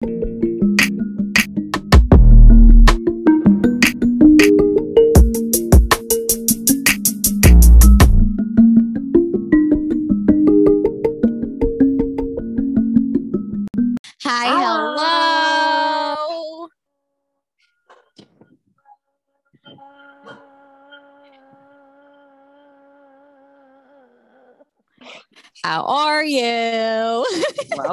Hi,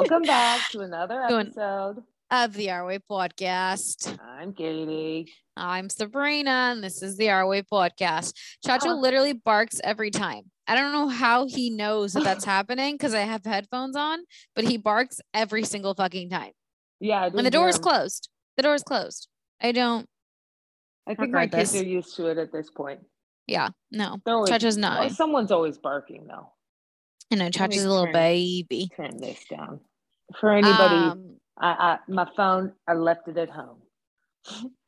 Welcome back to another episode. of the Our Way podcast. I'm Katie. I'm Sabrina, and this is the Our Way podcast. Chacho Ah. literally barks every time. I don't know how he knows that that's happening because I have headphones on, but he barks every single fucking time. Yeah, When the door is closed, the door is closed. I don't. I think my kids this. are used to it at this point. Yeah, no. Always, Chacho's well, not. someone's always barking though. I know Chacho's a little turn. baby. Turn this down. For anybody, Um, I, I my phone, I left it at home.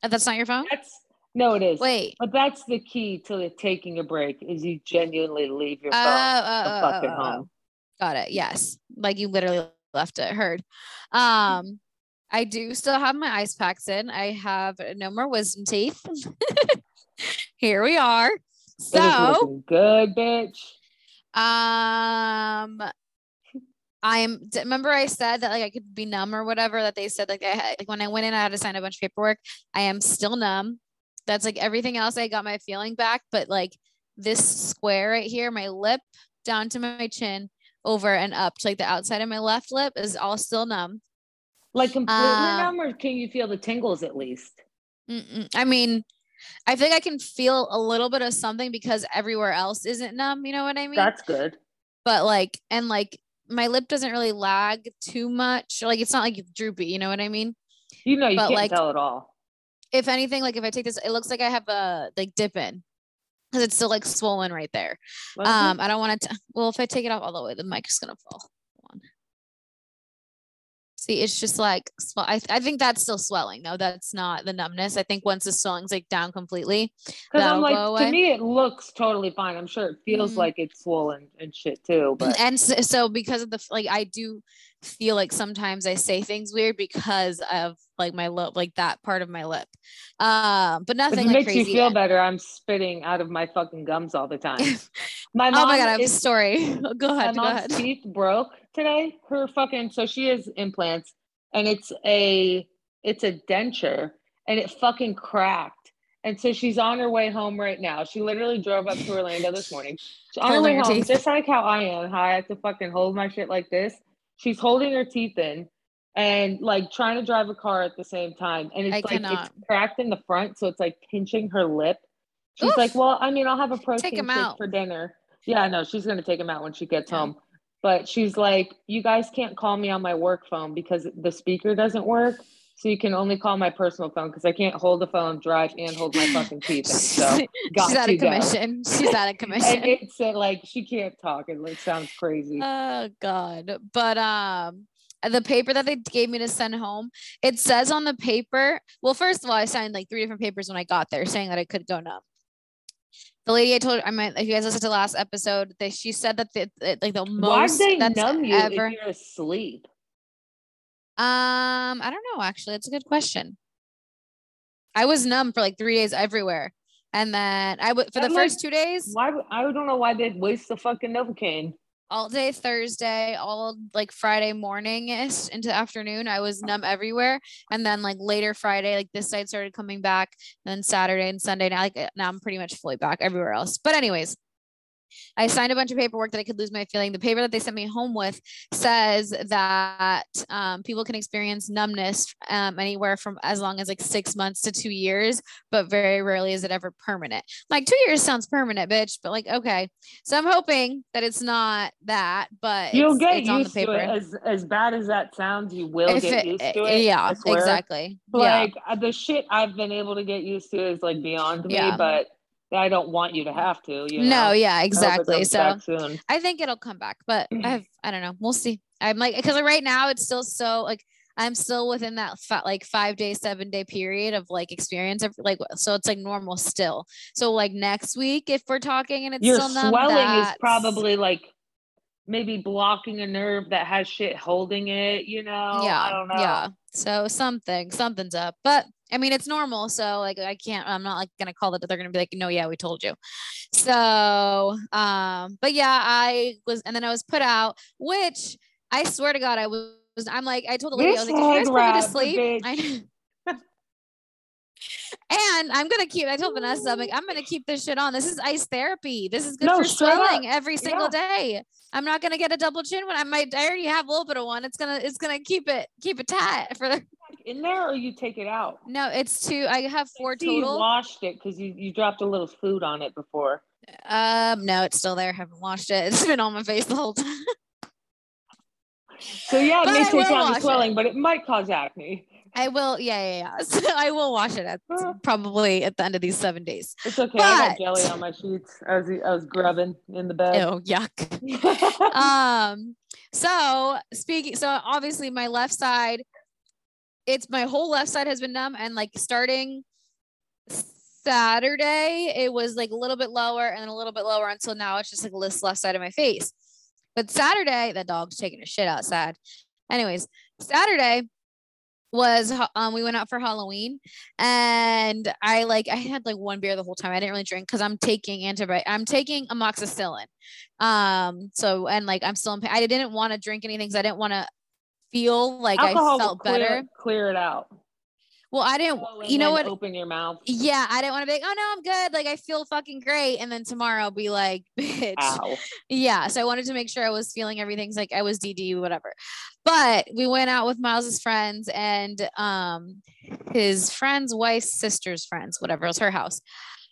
uh, that's not your phone. That's no, it is. Wait. But that's the key to taking a break is you genuinely leave your Oh, phone fucking oh, oh, home. Got it. Yes. Like you literally left it. Heard. Um, I do still have my ice packs in. I have no more wisdom teeth. Here we are. So, good, bitch. um, I am. Remember, I said that like I could be numb or whatever. That they said like I had, like when I went in, I had to sign a bunch of paperwork. I am still numb. That's like everything else. I got my feeling back, but like this square right here, my lip down to my chin, over and up to like the outside of my left lip is all still numb. Like completely Um, numb, or can you feel the tingles at least? I mean, I think I can feel a little bit of something because everywhere else isn't numb. You know what I mean? That's good. but like, and like my lip doesn't really lag too much. Like it's not like droopy. You know what I mean? You know, you But, can't like, tell at all. If anything, like if I take this, it looks like I have a like dip in because it's still like swollen right there. Um, I don't want to. Well, if I take it off all the way, the mic is gonna fall. See, it's just like I, I think that's still swelling though. That's not the numbness. I think once the swelling's like down completely, because I'm like, to me, it looks totally fine. I'm sure it feels Mhm. like it's swollen and shit too, but and so, so because of the like I do feel like sometimes I say things weird because of like my lip, like that part of my lip. Um, but nothing it like makes you feel better, I'm spitting out of my fucking gums all the time. My oh mom my god, I have a is, story. Go my ahead, go mom's ahead. teeth broke today. Her fucking so she has implants, and it's a it's a denture, and it fucking cracked. And so she's on her way home right now. She literally drove up to Orlando this morning. She's on her way home, teeth. just like how I am, how I have to fucking hold my shit like this. She's holding her teeth in and like trying to drive a car at the same time. And it's I like cannot. it's cracked in the front, so it's like pinching her lip. She's Oof. like, Well, I mean, I'll have a protein shake out. for dinner. Yeah, no, she's gonna take him out when she gets Yeah. home. But she's like, You guys can't call me on my work phone because the speaker doesn't work. So you can only call my personal phone because I can't hold the phone, drive, and hold my fucking teeth in. So got She's out of go. commission. She's out of commission. And it's uh, like she can't talk. It like sounds crazy. Oh God. But um the paper that they gave me to send home, it says on the paper. Well, first of all, I signed like three different papers when I got there saying that I could go numb. The lady I told I meant if you guys listened to the last episode, they she said that the, like the most they that's numb you ever. if you're asleep? Um, I don't know actually. It's a good question. I was numb for like three days everywhere. And then I would for the like, first two days, Why? I don't know why they'd waste the fucking Novocaine. all day Thursday, all like Friday morning ish into afternoon. I was numb everywhere. And then like later Friday, like this side started coming back. And then Saturday and Sunday. Now like now I'm pretty much fully back everywhere else. But anyways, I signed a bunch of paperwork that I could lose my feeling. The paper that they sent me home with says that um, people can experience numbness um, anywhere from as long as like six months to two years, but very rarely is it ever permanent. Like two years sounds permanent, bitch, but like okay. So I'm hoping that it's not that, but You'll it's, get it's on the used to it. As as bad as that sounds, you will If get it- used eh, to it. yeah, exactly. yeah. Like uh, the shit I've been able to get used to is like beyond me, Yeah. but I don't want you to have to. You know? No, yeah, I exactly. comes So. I think it'll come back, but I have I don't know. We'll see. I'm like because right now it's still so like I'm still within that fi- like five day, seven day period of like experience of like so it's like normal still. So like next week if we're talking and it's Your still numb, swelling is probably like maybe blocking a nerve that has shit holding it, you know? yeah I don't know. yeah so something something's up but i mean it's normal so like i can't i'm not like gonna call it they're gonna be like no yeah we told you. So um but yeah i was and then i was put out which i swear to god i was i'm like i told the lady i was like you guys put me to sleep. I, and i'm gonna keep i told vanessa i'm like i'm gonna keep this shit on. This is ice therapy. This is good No, for straight up. swelling every single day. I'm not gonna get a double chin when i might i already have a little bit of one. It's gonna it's gonna keep it keep it tight for the In there or you take it out? no it's two i have four I see You total washed it because you, you dropped a little food on it before. Um, no, it's still there. I haven't washed it. It's been on my face the whole time. So yeah, it But may I take will down wash the it. swelling, but it might cause acne. I will, yeah, yeah, yeah. So I will wash it at probably at the end of these seven days. It's okay. I got jelly on my sheets. I was I was grubbing in the bed. Ew, yuck. um, so speaking, so obviously my left side, it's my whole left side has been numb, and like starting Saturday, it was like a little bit lower and then a little bit lower until now it's just like this left side of my face. But Saturday, that dog's taking a shit outside. Anyways, Saturday was um we went out for Halloween and I like I had like one beer the whole time. I didn't really drink because I'm taking antibiotic. I'm taking amoxicillin. Um so and like I'm still in pain. I didn't want to drink anything because I didn't want to feel like Alcohol I felt clear, better. Clear it out. Well, I didn't Oh, you know what Open your mouth. yeah, I didn't want to be like, oh no, I'm good. Like I feel fucking great. And then tomorrow I'll be like, bitch. Ow. Yeah. So I wanted to make sure I was feeling everything's like I was DD, whatever. But we went out with Miles's friends and um his friend's wife's sister's friends, whatever, it was her house.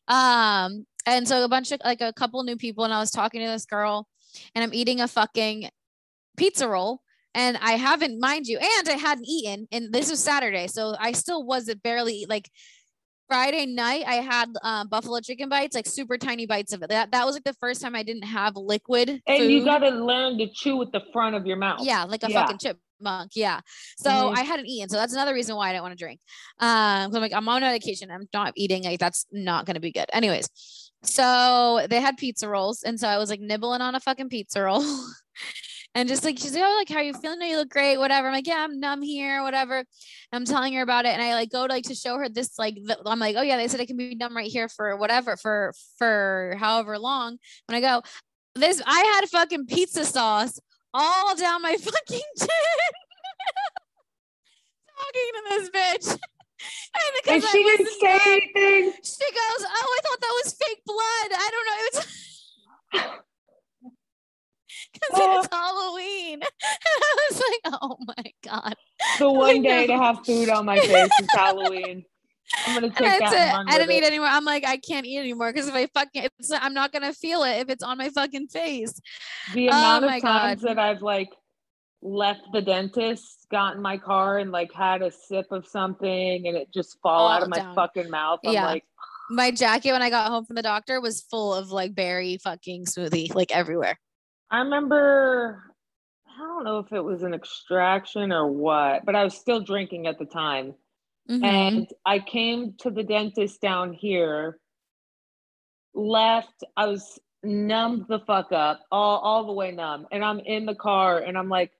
Um, and so a bunch of like a couple new people, and I was talking to this girl, and I'm eating a fucking pizza roll. And I haven't, mind you, and I hadn't eaten, and this was Saturday, so I still wasn't barely like Friday night. I had um, buffalo chicken bites, like super tiny bites of it. That that was like the first time I didn't have liquid And food. you got to learn to chew with the front of your mouth. Yeah, like a Yeah. fucking chipmunk. Yeah. So Mhm. I hadn't eaten. So that's another reason why I didn't want to drink. Um, I'm like, I'm on medication. I'm not eating. Like, that's not gonna be good. Anyways, so they had pizza rolls. And so I was like nibbling on a fucking pizza roll. And just like she's like, oh, like how you feeling? No, you look great, whatever. I'm like, yeah, I'm numb here, whatever. I'm telling her about it, and I like go to like to show her this. Like, the, I'm like, oh yeah, they said I can be numb right here for whatever, for for however long. When I go, this, I had fucking pizza sauce all down my fucking chin. Talking to this bitch. and because And she didn't say anything. she goes, oh, I thought that was fake blood. I don't know. It's because Oh. it's Halloween. And I was like, oh my God. The oh one day to have food on my face is Halloween. I'm gonna take that. it. I didn't eat it. anymore. I'm like, I can't eat anymore because if I fucking, it's, I'm not gonna feel it if it's on my fucking face. The Oh amount of times God. that I've like left the dentist, got in my car, and like had a sip of something, and it just fall out All of my fucking mouth. I'm Yeah. like, My jacket when I got home from the doctor was full of like berry fucking smoothie, like everywhere. I remember. I don't know if it was an extraction or what, but I was still drinking at the time. Mhm. and I came to the dentist down here, left, I was numbed the fuck up, all, all the way numb. And I'm in the car and I'm like,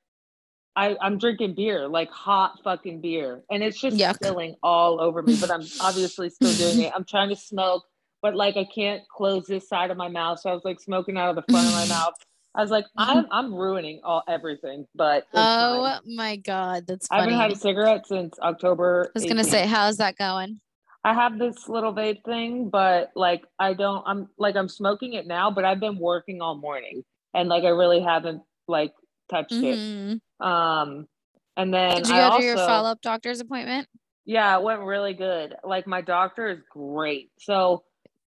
I, I'm drinking beer, like hot fucking beer. And it's just Yuck. spilling all over me, but I'm obviously still doing it. I'm trying to smoke, but like I can't close this side of my mouth. So I was like smoking out of the front of my mouth. I was like, I'm I'm ruining all everything, but oh fine. my God, that's I haven't had a cigarette since October. I was gonna say, how's that going? I have this little vape thing, but like I don't I'm like I'm smoking it now, but I've been working all morning and like I really haven't like touched it. Mhm. Um and then Did you I go to your follow up doctor's appointment? Yeah, it went really good. Like my doctor is great. So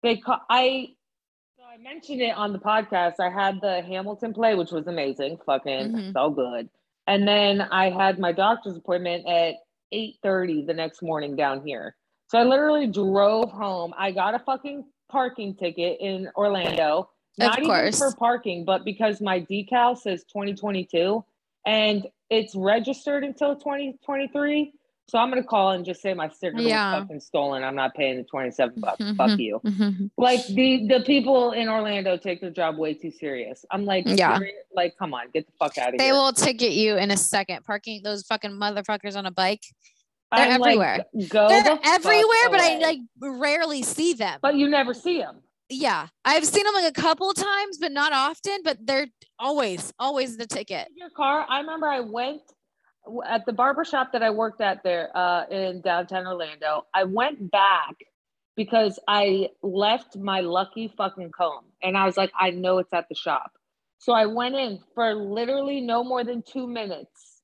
they ca- I mentioned it on the podcast. I had the Hamilton play, which was amazing, fucking Mhm. so good. And then I had my doctor's appointment at 8:30 the next morning down here. So I literally drove home. I got a fucking parking ticket in Orlando. Not even course. for parking, but because my decal says 2022 and it's registered until 2023. So I'm gonna call and just say my sticker Yeah. was fucking stolen. I'm not paying the 27 bucks. Fuck you. Like the the people in Orlando take their job way too serious. I'm like, Yeah. like come on, get the fuck out of They here. They will ticket you in a second. Parking those fucking motherfuckers on a bike. they're I'm like, everywhere. go They're the everywhere, but I like rarely see them. But you never see them. yeah, I've seen them like a couple times, but not often. But they're always, always the ticket. Your car. I remember I went at the barber shop that I worked at there uh, in downtown Orlando. I went back because I left my lucky fucking comb, and I was like, I know it's at the shop. So I went in for literally no more than two minutes.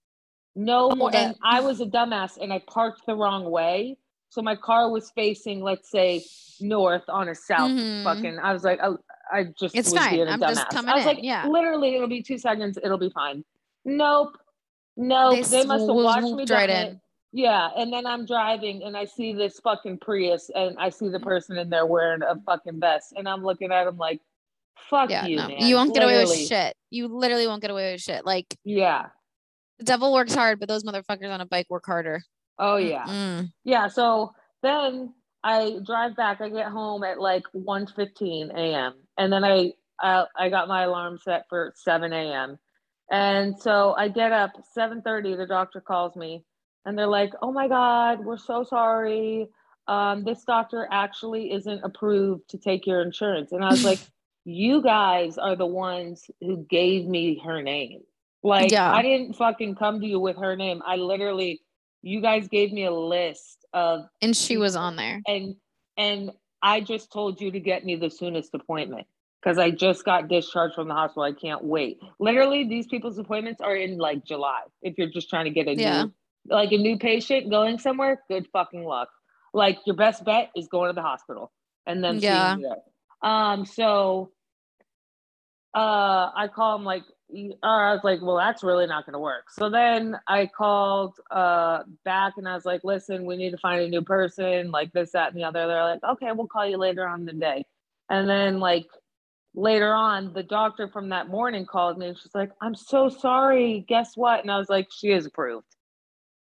No more, that- and I was a dumbass, and I parked the wrong way. So my car was facing, let's say, north on a south. Mhm. Fucking, I was like, I, I just It's was fine. being a I'm dumbass. just coming I was in, like, yeah. literally, it'll be two seconds. It'll be fine. Nope. Nope. They, must have watched me right dumb it. in. Yeah, and then I'm driving and I see this fucking Prius and I see the person in there wearing a fucking vest and I'm looking at him like, fuck Yeah, you, no, man. you won't get away with shit. You literally won't get away with shit. Like Yeah. the devil works hard, but those motherfuckers on a bike work harder. Oh yeah. Mm. Yeah. So then I drive back. I get home at like 1.15 a.m. And then I, I I got my alarm set for 7 a.m. And so I get up 7:30. The doctor calls me, and they're like, "Oh my God, we're so sorry. Um, this doctor actually isn't approved to take your insurance." And I was like, "You guys are the ones who gave me her name. Like, Yeah. I didn't fucking come to you with her name. I literally." You guys gave me a list of And she was on there. and and I just told you to get me the soonest appointment because I just got discharged from the hospital. I can't wait. Literally, these people's appointments are in like July. If you're just trying to get a Yeah. new like a new patient going somewhere, good fucking luck. Like your best bet is going to the hospital and then Yeah. seeing you there. Um, so uh I call him like y- uh, I was like, well, that's really not gonna work. So then I called uh back and I was like, listen, we need to find a new person, like this, that, and the other. They're like, okay, we'll call you later on in the day. And then like later on, the doctor from that morning called me and she's like, I'm so sorry. Guess what? And I was like, she is approved.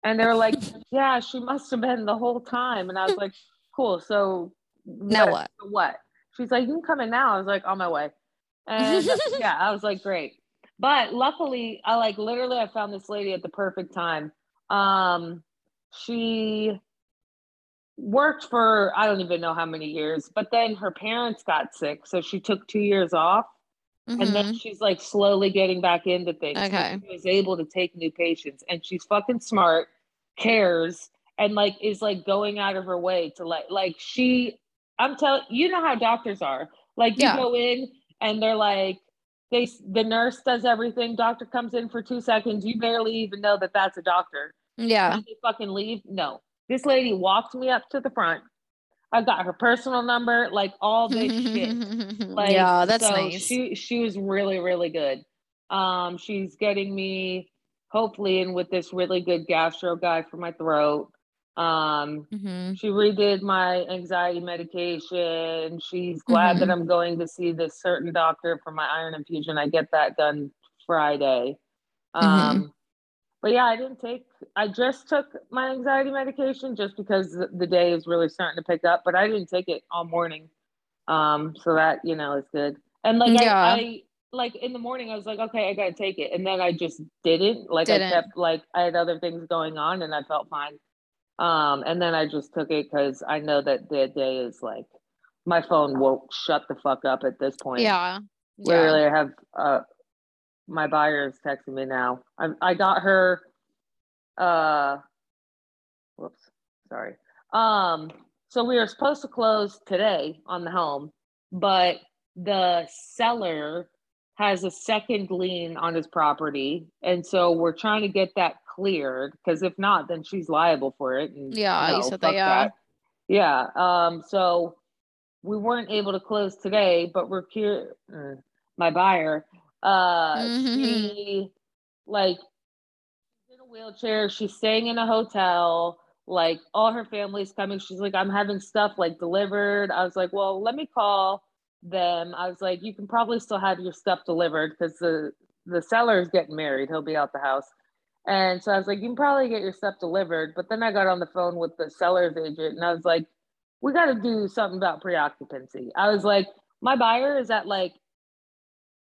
And they were like, yeah, she must have been the whole time. And I was like, cool. So Now what? What? She's like, you can come in now. I was like, on my way. And yeah, I was like, great. But luckily, I like literally I found this lady at the perfect time. Um, she worked for I don't even know how many years, but then her parents got sick, so she took two years off, and then Mhm. she's like slowly getting back into things. Okay. she was able to take new patients, and she's fucking smart, cares, and like is like going out of her way to like like she. I'm telling you know how doctors are. Like you Yeah. go in and they're like they the nurse does everything. Doctor comes in for two seconds. You barely even know that that's a doctor. Yeah. Did they fucking leave? No. This lady walked me up to the front. I got her personal number, like all this shit. Like, yeah, that's so nice. She she was really really good. Um, she's getting me hopefully in with this really good gastro guy for my throat. Um, Mhm. she redid my anxiety medication. She's glad that Mhm. I'm going to see this certain doctor for my iron infusion. I get that done Friday. Mm-hmm. Um, but yeah, I didn't take. I just took my anxiety medication just because the, day is really starting to pick up. But I didn't take it all morning, um, so that you know is good. And like Yeah. I, I like in the morning, I was like, okay, I gotta take it, and then I just didn't. Like Didn't. I kept like I had other things going on, and I felt fine. Um, and then I just took it because I know that the day is like my phone won't shut the fuck up at this point. Yeah. Yeah. Literally, I have uh my buyer is texting me now. I I got her uh whoops, sorry. Um so we were supposed to close today on the home, but the seller has a second lien on his property. And so we're trying to get that cleared because if not, then she's liable for it. And Yeah, you no, said that, fuck yeah. Yeah. Um, so we weren't able to close today, but we're cur- uh, my buyer, uh, Mhm. she like in a wheelchair, she's staying in a hotel, like all her family's coming. She's like, I'm having stuff like delivered. I was like, Well, let me call them. I was like, you can probably still have your stuff delivered because the the seller is getting married. He'll be out the house. And so I was like, you can probably get your stuff delivered. But then I got on the phone with the seller's agent and I was like, we got to do something about pre-occupancy. I was like, my buyer is at like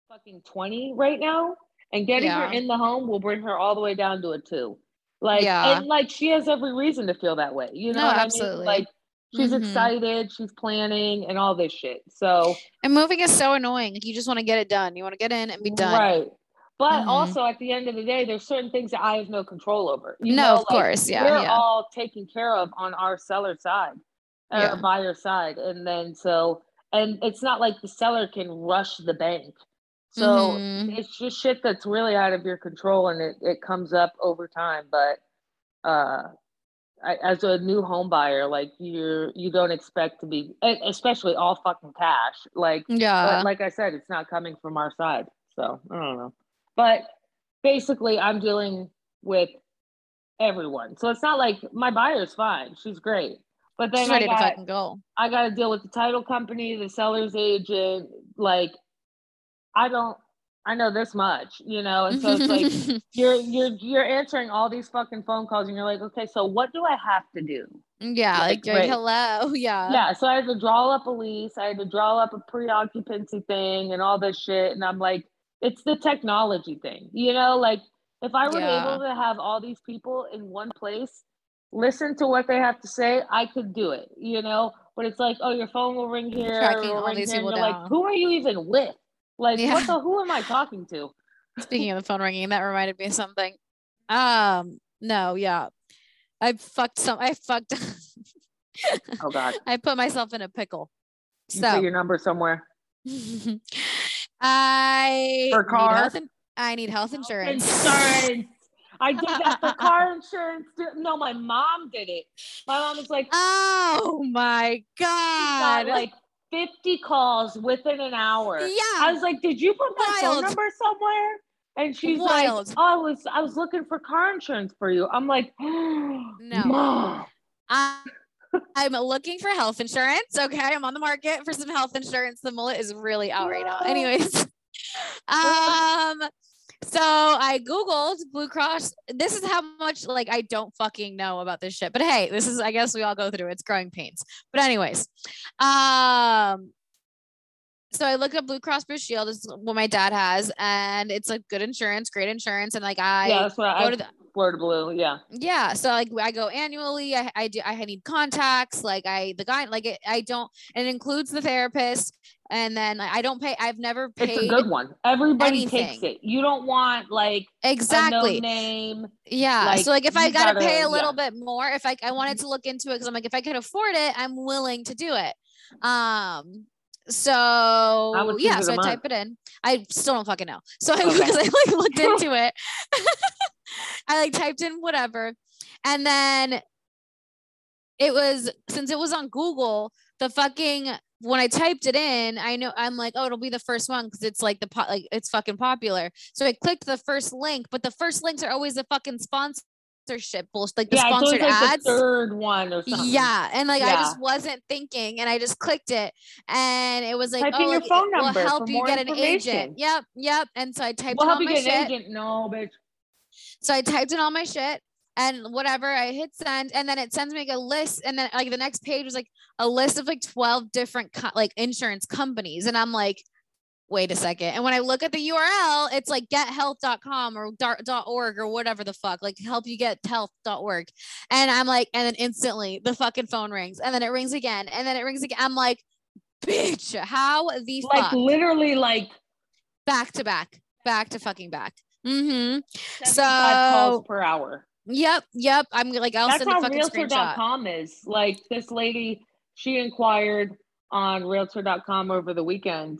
fucking 20 right now. And getting Yeah. her in the home will bring her all the way down to a two. Like, Yeah. and like she has every reason to feel that way. You know No, absolutely. I mean? Like she's Mhm. excited, she's planning and all this shit. So And moving is so annoying. Like you just want to get it done. You want to get in and be done. Right. But Mhm. also at the end of the day, there's certain things that I have no control over. You No, know, of like, course. Yeah. we're yeah. all taken care of on our seller side or Yeah. buyer side. And then so and it's not like the seller can rush the bank. So Mhm. it's just shit that's really out of your control and it, it comes up over time. But uh I, as a new home buyer, like you're you don't expect to be especially all fucking cash. Like yeah. like I said, it's not coming from our side. So I don't know. But basically, I'm dealing with everyone. So it's not like my buyer's fine. She's great. But then She's I ready to got, fucking go. I got to deal with the title company, the seller's agent. Like, I don't, I know this much, you know? And so it's like, you're, you're, you're answering all these fucking phone calls and you're like, okay, so what do I have to do? yeah. like, Like, right. hello. Yeah. yeah, so I had to draw up a lease. I had to draw up a pre-occupancy thing and all this shit. And I'm like, it's the technology thing, you know? Like, if I were Yeah. able to have all these people in one place, listen to what they have to say, I could do it, you know? But it's like, oh, your phone will ring here, Tracking will all ring these here, people you're down. like, who are you even with? Like, Yeah. what the? Who am I talking to? Speaking of the phone ringing, that reminded me of something. Um, no, yeah. I fucked some I fucked Oh God, I put myself in a pickle. you put So your number somewhere. I For need car? health in- I need health insurance. Insurance. I did that for car insurance. No, my mom did it. My mom was like, Oh my got god. like 50 calls within an hour. yeah. I was like, "Did you put my phone number somewhere?" And she's Wild. like, "Oh, I was I was looking for car insurance for you." I'm like, "No, mom." I, I'm looking for health insurance. Okay. I'm on the market for some health insurance. The mullet is really out right now. Anyways. Um so I Googled Blue Cross. This is how much like I don't fucking know about this shit. But hey, this is I guess we all go through it. it's growing pains. But anyways, um so I looked up Blue Cross Blue Shield. Is what my dad has, and it's like good insurance, great insurance. And like I yeah, that's what go I to the Florida Blue. Yeah, yeah so like i go annually i, I do i need contacts like i the guy like it, i don't it includes the therapist and then like, i don't pay i've never paid it's a good one. Everybody takes it. You don't want like exactly name. yeah like, so like if i gotta, gotta- pay a little yeah. bit more if i i wanted to look into it because i'm like if i could afford it i'm willing to do it um so yeah so I month? type it in i still don't fucking know so I, Okay. because i like looked into it i like typed in whatever and then it was since it was on google the fucking when i typed it in i know i'm like oh it'll be the first one because it's like the po- like it's fucking popular so i clicked the first link but the first links are always the fucking sponsorship bullshit like the yeah, sponsored like ads the third one or something. yeah, and like I just wasn't thinking, and I just clicked it, and it was like, Type oh, in your like, phone it will help you get an agent. Yep, yep. And so I typed We'll help you get shit. an agent. No, bitch. So I typed in all my shit and whatever. I hit send, and then it sends me like a list, and then like the next page was like a list of like twelve different co- like insurance companies, and I'm like. Wait a second. And when I look at the URL, it's like gethealth.com or .org or whatever the fuck, like help you get health.org. And I'm like, and then instantly the fucking phone rings and then it rings again and then it rings again. I'm like, bitch, how the Like fuck? literally like back to back, back to fucking back. Mm-hmm. 75 calls So- per hour. Yep, yep. I'm like, I'll That's send a how fucking screenshot. realtor.com is. Like this lady, she inquired on realtor.com over the weekend.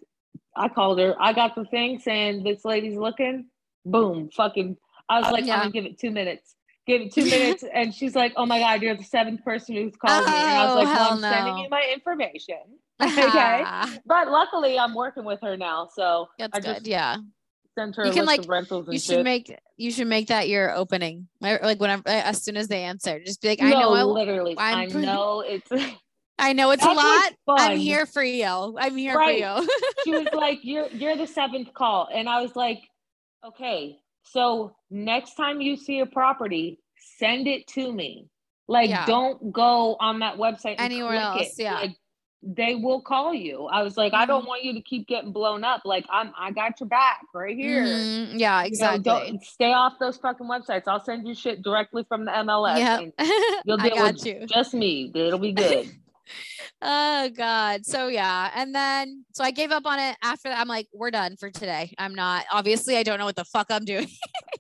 I called her. I got the thing saying this lady's looking. Boom. Fucking I was uh, like, Yeah. I'm gonna give it two minutes. Give it two minutes. And she's like, Oh my god, you're the seventh person who's called me. And I was Oh, like, Well, I'm sending you my information. okay. But luckily I'm working with her now. So That's I good. just Yeah. Sent her You can, like, rentals You shit. should make you should make that your opening. Like whenever as soon as they answer, just be like, I know I, literally. I'm i know it's I know it's a lot. I'm here for you. I'm here Right. for you. she was like, "You're you're the seventh call," and I was like, "Okay, So next time you see a property, send it to me. Like, Yeah. don't go on that website and Anywhere click else, it. yeah. Like, they will call you. I was like, I don't want you to keep getting blown up. Like, I'm, I got your back right here. Mhm. Yeah, You know, exactly. don't stay off those fucking websites. I'll send you shit directly from the MLS. yeah. you'll I deal got with you. just me. It'll be good. Oh God. So yeah. And then so I gave up on it after that. I'm like, we're done for today. I'm not obviously I don't know what the fuck I'm doing.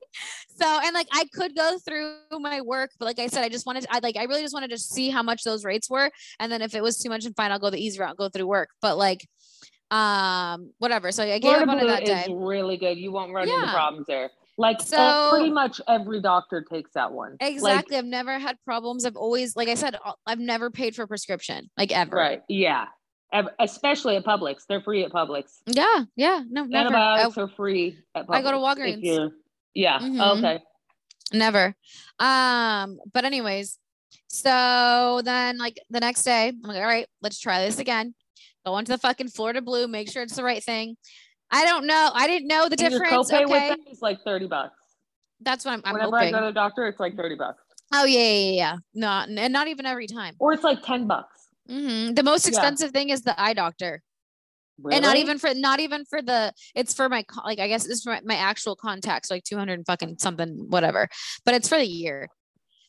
so and like I could go through my work, but like I said, I just wanted to, I like I really just wanted to see how much those rates were. And then if it was too much and fine, I'll go the easy route, go through work. But like um whatever. So I gave Florida up on it Blue that is day. really good. You won't run into problems there. Like So- uh, pretty much every doctor takes that one. Like, Exactly. I've never had problems. I've always, like I said, I've never paid for a prescription, like ever. right. Yeah. Especially at Publix. They're free at Publix. Yeah. Yeah. No, never. I- Antibiotics are free at Publix. I go to Walgreens. Yeah. Mhm. Okay. never um but anyways so then like the next day i'm like all right let's try this again go into the fucking florida blue make sure it's the right thing i don't know i didn't know the And your difference copay okay with them is like 30 bucks. that's what i'm, I'm Whenever I go to the doctor, it's like 30 bucks. oh yeah yeah yeah yeah not and not even every time Or it's like 10 bucks. hmm the most Yeah. expensive thing is the eye doctor Really? and not even for not even for the it's for my like i guess it's for my, my actual contacts like 200 and fucking something whatever but it's for the year.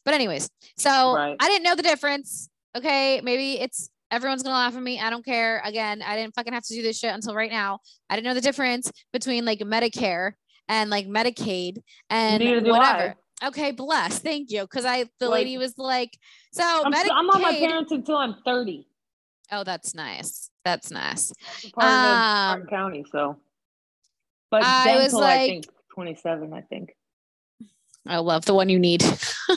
But anyways so Right. i didn't know the difference okay? Maybe it's everyone's gonna laugh at me i don't care. Again i didn't fucking have to do this shit until right now. I didn't know the difference between like medicare and like medicaid and whatever. Okay bless thank you because i the Like- lady was like so I'm, medicaid I'm on my parents until I'm 30. oh that's nice that's nice part of Um, County, so. But I was dental, I think 27, I think. i love the one you need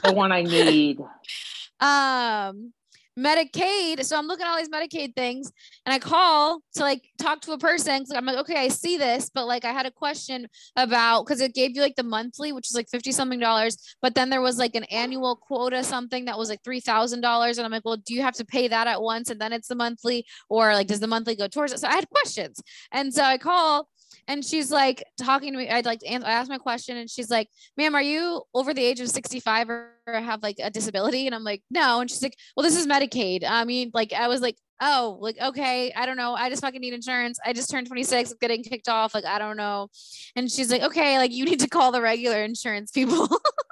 The one I need. um Medicaid. So I'm looking at all these Medicaid things and I call to like talk to a person. 'cause I'm like, okay, I see this, but like I had a question about because it gave you like the monthly, which is like 50 something dollars, but then there was like an annual quota something that was like three thousand dollars. And I'm like, well, do you have to pay that at once and then it's the monthly, or like does the monthly go towards it? So I had questions. And so I call and she's like talking to me. I'd like to answer, I asked my question and she's like, ma'am, are you over the age of 65 or have like a disability? And I'm like, no. And she's like, well, this is Medicaid. I mean, like, I was like, oh, like, okay, I don't know. I just fucking need insurance. I just turned 26. I'm getting kicked off. Like, I don't know. And she's like, okay, like, you need to call the regular insurance people.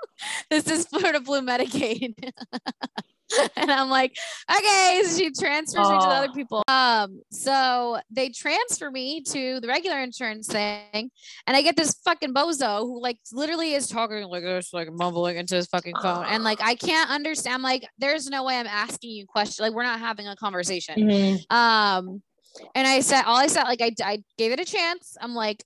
this is Florida Blue Medicaid. and I'm like, okay. So she transfers me to the other people. Um, so they transfer me to the regular insurance thing, and I get this fucking bozo who like literally is talking like this, like mumbling into his fucking phone, and like I can't understand. I'm like, there's no way I'm asking you questions. Like we're not having a conversation. Mhm. Um, and I said, all I said, like, I, I gave it a chance. I'm like,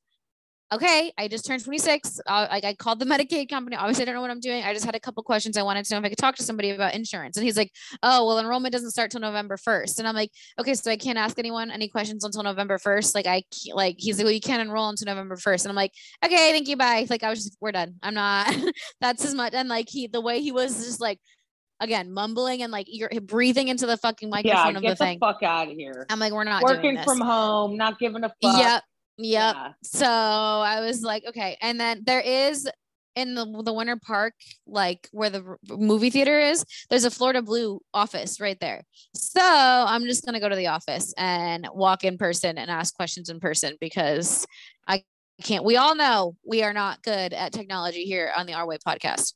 okay, I just turned 26. Uh, like, I called the Medicaid company. Obviously, I don't know what I'm doing. I just had a couple questions. I wanted to know if I could talk to somebody about insurance. And he's like, oh, well, enrollment doesn't start till November 1st. And I'm like, okay, so I can't ask anyone any questions until November 1st. Like, I can't, like, he's like, well, you can't enroll until November 1st. And I'm like, okay, thank you. Bye. Like, I was just, we're done. I'm not, that's as much. And like, he, the way he was just like, again, mumbling and like you're breathing into the fucking Yeah, microphone of get the the thing. fuck out of here. I'm like, we're not doing Working from home, not giving a fuck. Yep. Yep. Yeah. So I was like, okay. And then there is in the the Winter Park, like where the movie theater is, there's a Florida Blue office right there. So I'm just gonna go to the office and walk in person and ask questions in person because I can't. We all know we are not good at technology here on the Our Way podcast.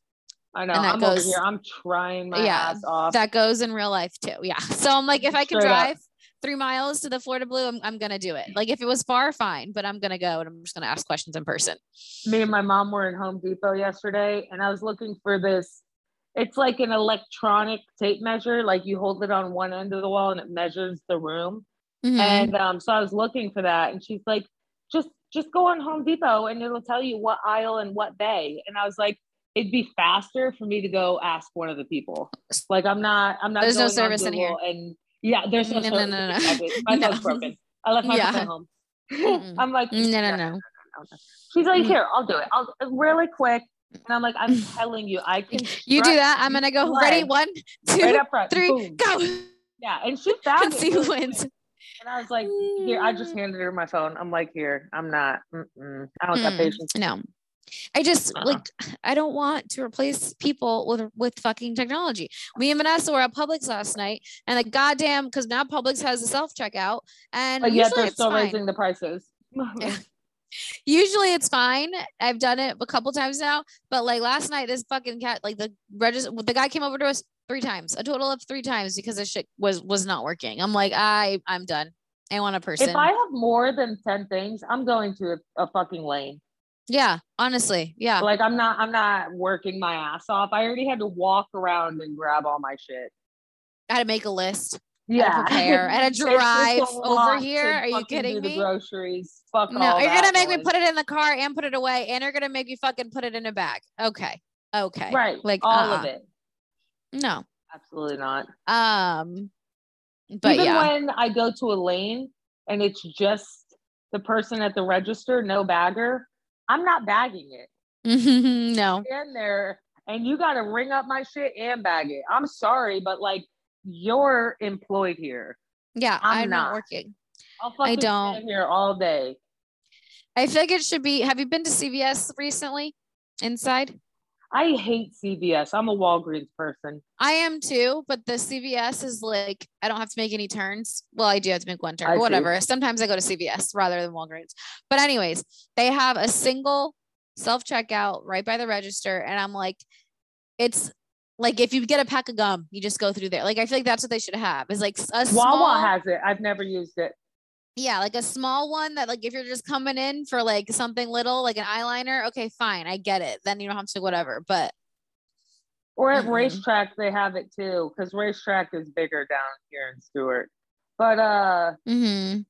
I know. I'm over goes- here. I'm trying my Yeah, ass off. That goes in real life too. Yeah. So I'm like, if I can Straight up. Three miles to the Florida Blue, I'm, I'm gonna do it. Like if it was far, fine, but I'm gonna go and I'm just gonna ask questions in person. me and my mom were in Home Depot yesterday and I was looking for this. It's like an electronic tape measure. Like you hold it on one end of the wall and it measures the room. Mhm. And um, so I was looking for that. And she's like, just just go on Home Depot and it'll tell you what aisle and what bay. And I was like, it'd be faster for me to go ask one of the people. Like I'm not I'm not There's no going service in here. And yeah, there's no, No, no, no, no. My No. phone's broken. I left my Yeah. phone home. I'm like, no, no, yeah. no. She's like, Mm. here, I'll do it. I'll really quick. And I'm like, I'm telling you, I can You do that. I'm gonna go. Ready? One, two, right up front. three, boom. go. Yeah, and she found And it see who wins. And I was like, here, I just handed her my phone. I'm like, here, I'm not. Mm-mm. I don't got Mm, patience. No. I just Uh-uh. like I don't want to replace people with with fucking technology. Me and Vanessa were at Publix last night, and the goddamn because now Publix has a self checkout, and But yet they're still fine. raising the prices. Usually it's fine. I've done it a couple times now, but like last night, this fucking cat, like the register, the guy came over to us three times, a total of three times because this shit was was not working. I'm like, I I'm done. I want a person. if I have more than 10 things, I'm going to a, a fucking lane. Yeah, honestly, yeah. Like I'm not I'm not working my ass off. I already had to walk around and grab all my shit. I had to make a list. Yeah. prepare. I had to drive over here. Are you kidding me? groceries. Fuck No, you're gonna make me put it in the car and put it away, and you're gonna make me fucking put it in a bag. Okay, okay, right. Like all uh, of it. No, Absolutely not. um, but Even yeah, when I go to a lane and it's just the person at the register, no bagger, I'm not bagging it. Mm-hmm. no, in there and you got to ring up my shit and bag it. I'm sorry, but like you're employed here. yeah, I'm I'm, not. not. working. I'll fucking don't. here all day. I feel like it should be. Have you been to CVS recently? Inside, I hate CVS. I'm a Walgreens person. I am too, but the CVS is like I don't have to make any turns. Well, I do have to make one turn, I but see. whatever. Sometimes I go to CVS rather than Walgreens. But anyways, they have a single self checkout right by the register, and I'm like, it's like if you get a pack of gum, you just go through there. Like I feel like that's what they should have. Is like a small, Wawa has it. I've never used it. Yeah, like a small one that like if you're just coming in for like something little, like an eyeliner, okay, fine, I get it. Then you don't have to whatever. But Or at Mm-mm. RaceTrac they have it too, because RaceTrac is bigger down here in Stuart. But uh mhm.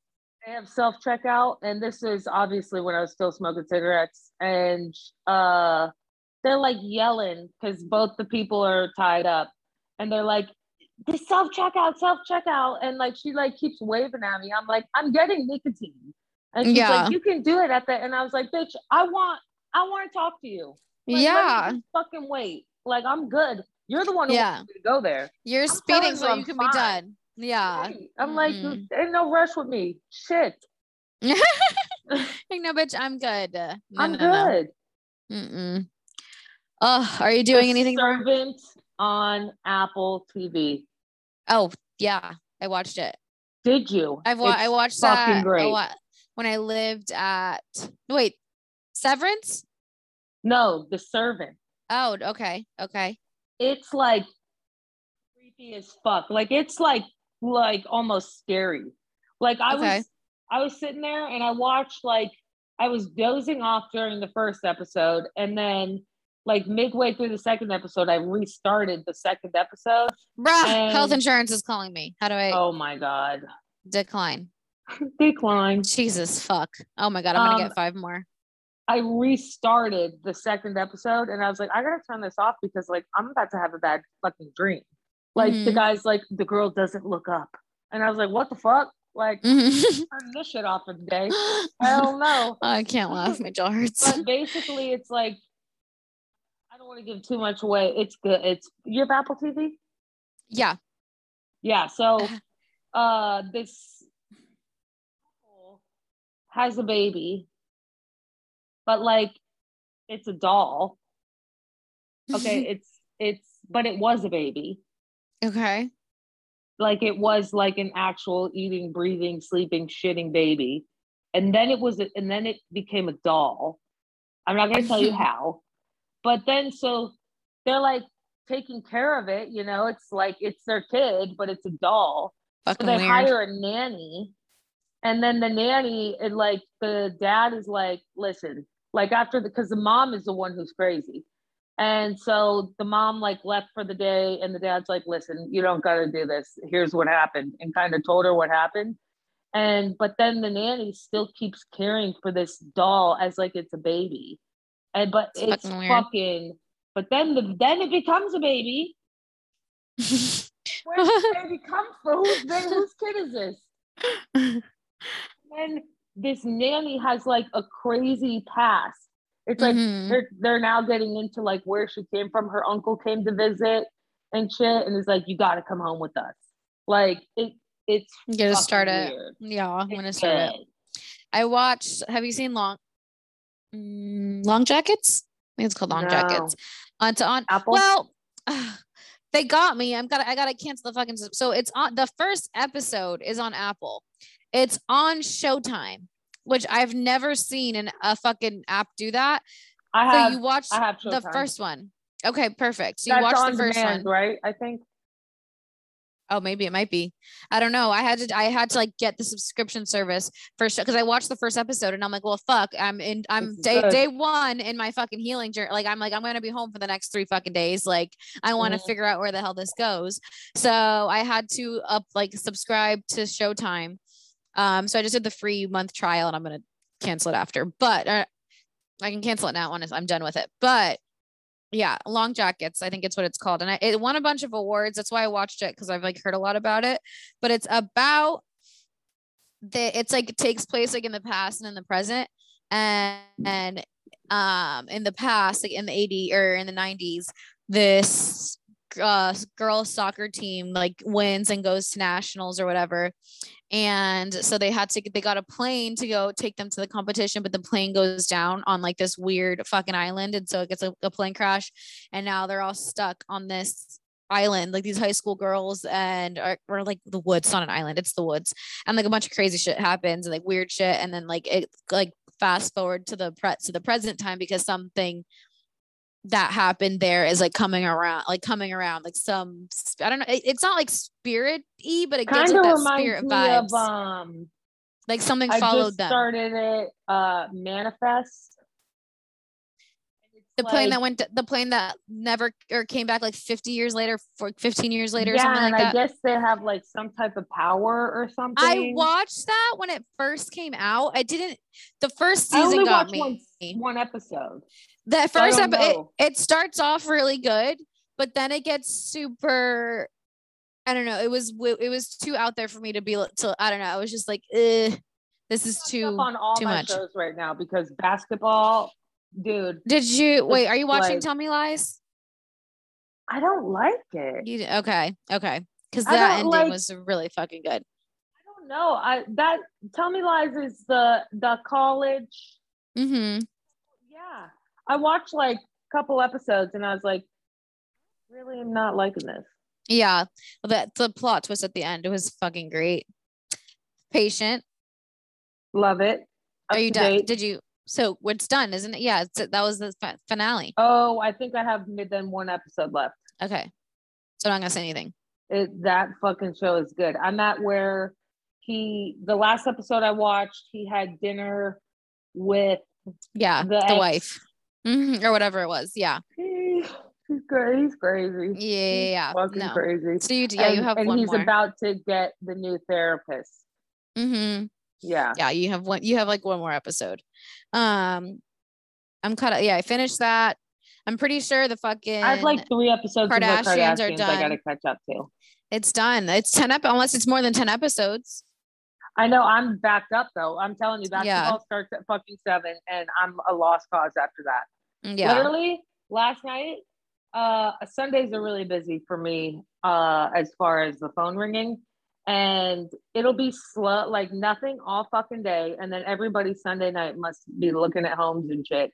they have self checkout, and this is obviously when I was still smoking cigarettes, and uh, they're like yelling because both the people are tied up, and they're like, "The self checkout, self checkout," and like she like keeps waving at me. I'm like, "I'm getting nicotine," and she's Yeah. like, "You can do it at the," and I was like, "Bitch, I want, I want to talk to you." Like, yeah. fucking wait. Like I'm good. You're the one who Yeah. wants me to go there. You're I'm speeding so you can fine. be done. Yeah. Right. I'm like, Mm-mm. ain't no rush with me. Shit, like, no, bitch, I'm good. No, I'm no, no. good. Mm-mm. Oh, are you doing The anything? Servant on Apple TV. Oh, yeah. I watched it. Did you? I've wa- I watched that a great. lot when I lived at wait, Severance? No, The Servant. Oh, okay. Okay. It's like creepy as fuck. Like it's like like almost scary. Like I Okay. was I was sitting there and I watched like I was dozing off during the first episode and then like midway through the second episode I restarted the second episode. Bruh, health insurance is calling me. How do I Oh my god. decline? Decline. Jesus fuck. Oh my god, I'm gonna Um, get five more. I restarted the second episode and I was like, I gotta turn this off because like I'm about to have a bad fucking dream. Like the Mhm. guy's like, the girl doesn't look up. And I was like, what the fuck? Like Mhm. turn this shit off for the day. Hell no. I can't laugh. My jaw hurts. But basically it's like want to give too much away. It's good. It's you have Apple TV? yeah. Yeah. So uh this has a baby, but like it's a doll. Okay, it's it's but it was a baby. okay. Like it was like an actual eating, breathing, sleeping, shitting baby. And then it was and then it became a doll. I'm not gonna tell you how. But then so they're like taking care of it, you know, it's like it's their kid, but it's a doll. Fucking So they weird. hire a nanny. And then the nanny and like the dad is like, listen, like after the because the mom is the one who's crazy. And so the mom like left for the day and the dad's like, listen, you don't gotta do this. Here's what happened, and kind of told her what happened. And but then the nanny still keeps caring for this doll as like it's a baby. And but It's it's, fucking fucking, but then the then it becomes a baby. Where the baby come from? Who's whose kid is this? And this nanny has like a crazy past. It's like Mhm. they're they're now getting into like where she came from. Her uncle came to visit and shit, and it's like you got to come home with us. Like it, it's You gotta start it. Yeah, I'm gonna start it. I watched. Have you seen Long? Mm, long jackets. I think it's called long No. jackets. On to on. Apple? Well, they got me. I'm gotta. I gotta cancel the fucking. So it's on. The first episode is on Apple. It's on Showtime, which I've never seen in a fucking app do that. I So have. you watched the first one. Okay, perfect. So you That's watched the first demand, one. right? I think. Oh, maybe it might be. I don't know. I had to I had to like get the subscription service first because I watched the first episode and I'm like, well, fuck. I'm in I'm This day day one in my fucking healing journey. Like I'm like, I'm gonna be home for the next three fucking days. Like I want to Mhm. figure out where the hell this goes. So I had to up like subscribe to Showtime. Um, so I just did the free month trial and I'm gonna cancel it after. But uh, I can cancel it now it's- I'm done with it. But yeah, Yellowjackets. I think it's what it's called, and I, it won a bunch of awards. That's why I watched it because I've like heard a lot about it. But it's about the. It's like it takes place like in the past and in the present, and and um in the past, like in the 80 or in the 90s, this uh girls soccer team like wins and goes to nationals or whatever and so they had to they got a plane to go take them to the competition but the plane goes down on like this weird fucking island. And so it gets a, a plane crash. And now they're all stuck on this island. Like these high school girls and or like the woods. It's not an island. It's the woods. And like a bunch of crazy shit happens and like weird shit. And then like it like fast forward to the pre to the present time because something that happened there is like coming around like coming around like some i don't know it- it's not like spirit y but it gives Kind like of reminds spirit me vibes of um. like something I followed just them started it. Uh, manifest. The plane that went to, the plane that never or came back like 50 years later for 15 years later or yeah, something and like I that guess they have like some type of power or something. i watched that when it first came out i didn't the first season only got watched me one, one episode. I first episode it, it starts off really good but then it gets super i don't know it was it was too out there for me to be to i don't know i was just like eh, this is too on all too my much. shows right now because basketball, dude, did you wait are you watching like- tell me lies I don't like it. you okay okay because that ending like- was really fucking good I don't know. I that Tell Me Lies is the the college. mm-hmm I watched like a couple episodes and I was like, really, am not liking this. yeah well, that the plot twist at the end it was fucking great patient Love it. Up are you done date. did you so it's done isn't it yeah it's, that was the finale Oh, I think I have mid then one episode left. okay so i'm not gonna say anything It that fucking show is good. I'm at where he the last episode I watched, he had dinner with yeah The the, wife Mhm, or whatever it was yeah he's cra- he's crazy. yeah yeah, fucking no crazy. so you yeah you And- have and one he's more about to get the new therapist. mm-hmm. Yeah. yeah you have one you have like one more episode um i'm kind of yeah i finished that i'm pretty sure the fucking I have like three episodes of Kardashians are done. I gotta catch up to. it's done it's 10 up unless it's more than 10 episodes I know I'm backed up though. I'm telling you, Yeah. basketball starts at fucking seven, and I'm a lost cause after that. yeah Literally, last night, uh, Sundays are really busy for me uh, as far as the phone ringing, and it'll be slow, like nothing all fucking day, and then everybody Sunday night must be looking at homes and shit.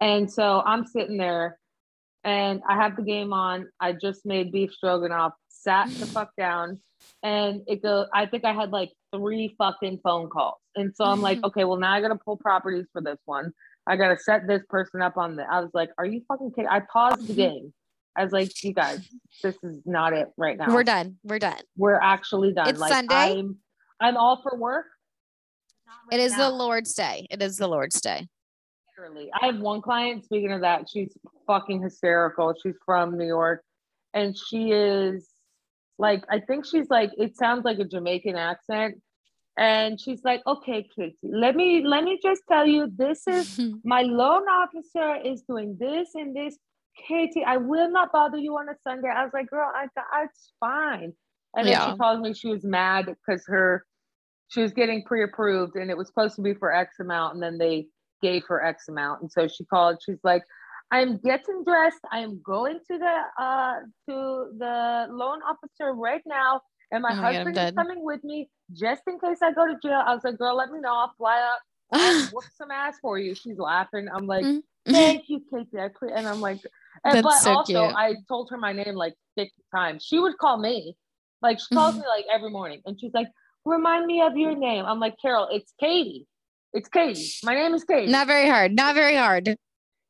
And so I'm sitting there, and I have the game on. I just made beef stroganoff, sat the fuck down, and it go. I think I had like three fucking phone calls, and so I'm like, okay, well now I gotta pull properties for this one. I gotta set this person up on the. I was like, are you fucking kidding? I paused the mm-hmm. game. I was like, you guys, this is not it right now. we're done we're done We're actually done. It's like Sunday? I'm, I'm all for work. Not it right is the lord's day it is the lord's day Literally. I have one client, speaking of that, she's fucking hysterical. She's from New York and she is like, I think she's like, it sounds like a Jamaican accent. And she's like, okay, Katie, let me let me just tell you, this is my loan officer is doing this and this. Katie, I will not bother you on a Sunday. I was like, girl, I it's fine. And then Yeah. she calls me, she was mad because her she was getting pre-approved and it was supposed to be for X amount, and then they gave her X amount. And so she called, she's like, I'm getting dressed. I am going to the uh to the loan officer right now. And my Oh God, husband is coming with me just in case I go to jail. I was like, girl, let me know. I'll fly up I'll whoop some ass for you. She's laughing. I'm like, Mhm. thank you, Casey. I pre-, and I'm like, and, That's but so also cute. I told her my name like 50 times. She would call me, like she calls Mhm. me like every morning, and she's like, remind me of your name. I'm like, Carol, it's Katie. It's Katie. My name is Katie. Not very hard. Not very hard.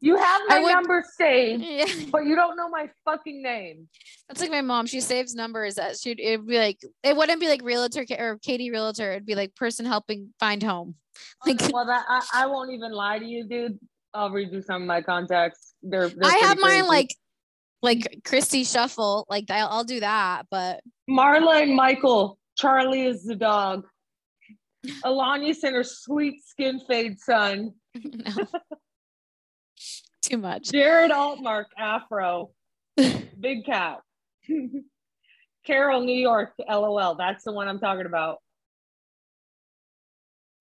You have my would- number saved, Yeah. but you don't know my fucking name. That's like my mom. She saves numbers that she'd it'd be like it wouldn't be like realtor or Katie realtor. It'd be like person helping find home. Like well, that I, I won't even lie to you, dude. I'll read you some of my contacts. They're, they're I have mine crazy. like like Christy Shuffle. Like I'll, I'll do that, but Marla and Michael. Charlie is the dog. Alanya sent her sweet skin fade son. no. Too much. Jared Altmark Afro. Big cat. Carol, New York, LOL. That's the one I'm talking about.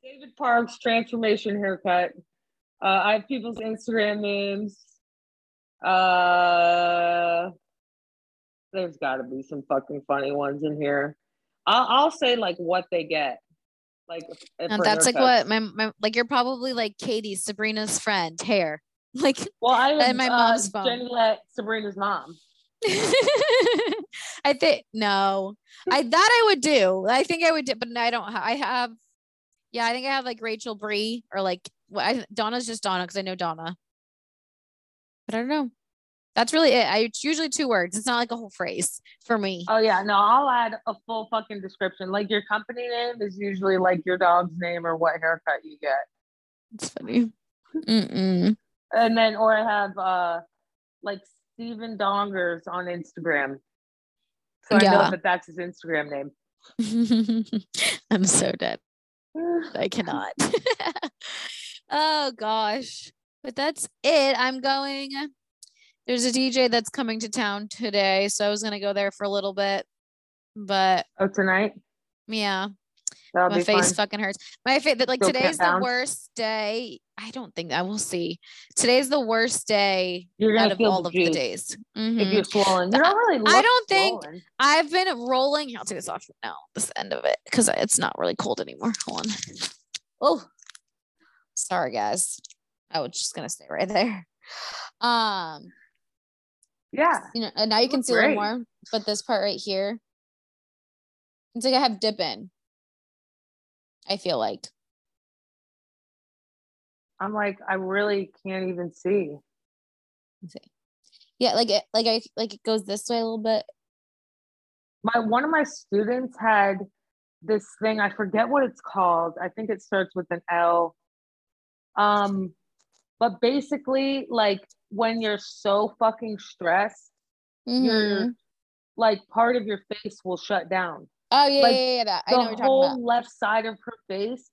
David Parks transformation haircut. Uh, I have people's Instagram names. Uh, there's got to be some fucking funny ones in here. I'll, I'll say like what they get. Like that's like what my, my like you're probably like Katie, Sabrina's friend, hair. Like Well, I and my uh, mom's phone. Jenny let Sabrina's mom. I think no. I that I would do. I think I would do, but I don't ha- I have yeah, I think I have like Rachel Bree or like well, I, Donna's just Donna because I know Donna. But I don't know. That's really it. I it's usually two words. It's not like a whole phrase for me. Oh yeah, no, I'll add a full fucking description. Like your company name is usually like your dog's name or what haircut you get. It's funny. Mm-mm. And then or I have uh like Stephen Dongers on Instagram. So I Yeah. know that that's his Instagram name. I'm so dead. I cannot. oh gosh. But that's it. I'm going. There's a DJ that's coming to town today, so I was gonna go there for a little bit. But oh, tonight? yeah, That'll my face fun. fucking hurts. My face like Still today's the worst day. I don't think I will see. Today's the worst day You're out of all of the days. if Mhm. you're swollen. You don't really I don't think- swollen. I've been rolling. I'll take this off now. This end of it because it's not really cold anymore. Hold on. Oh, sorry guys. I was just gonna stay right there. Um, Yeah. you know, and now you can see a little more, but this part right here, it's like I have dip in. I feel like I'm like, I really can't even see. See. Yeah, like it, like I like it goes this way a little bit. my one of my students had this thing i forget what it's called i think it starts with an l um but basically like when you're so fucking stressed your Mhm. like part of your face will shut down Oh yeah, like, yeah, yeah, yeah. I know the whole about. left side of her face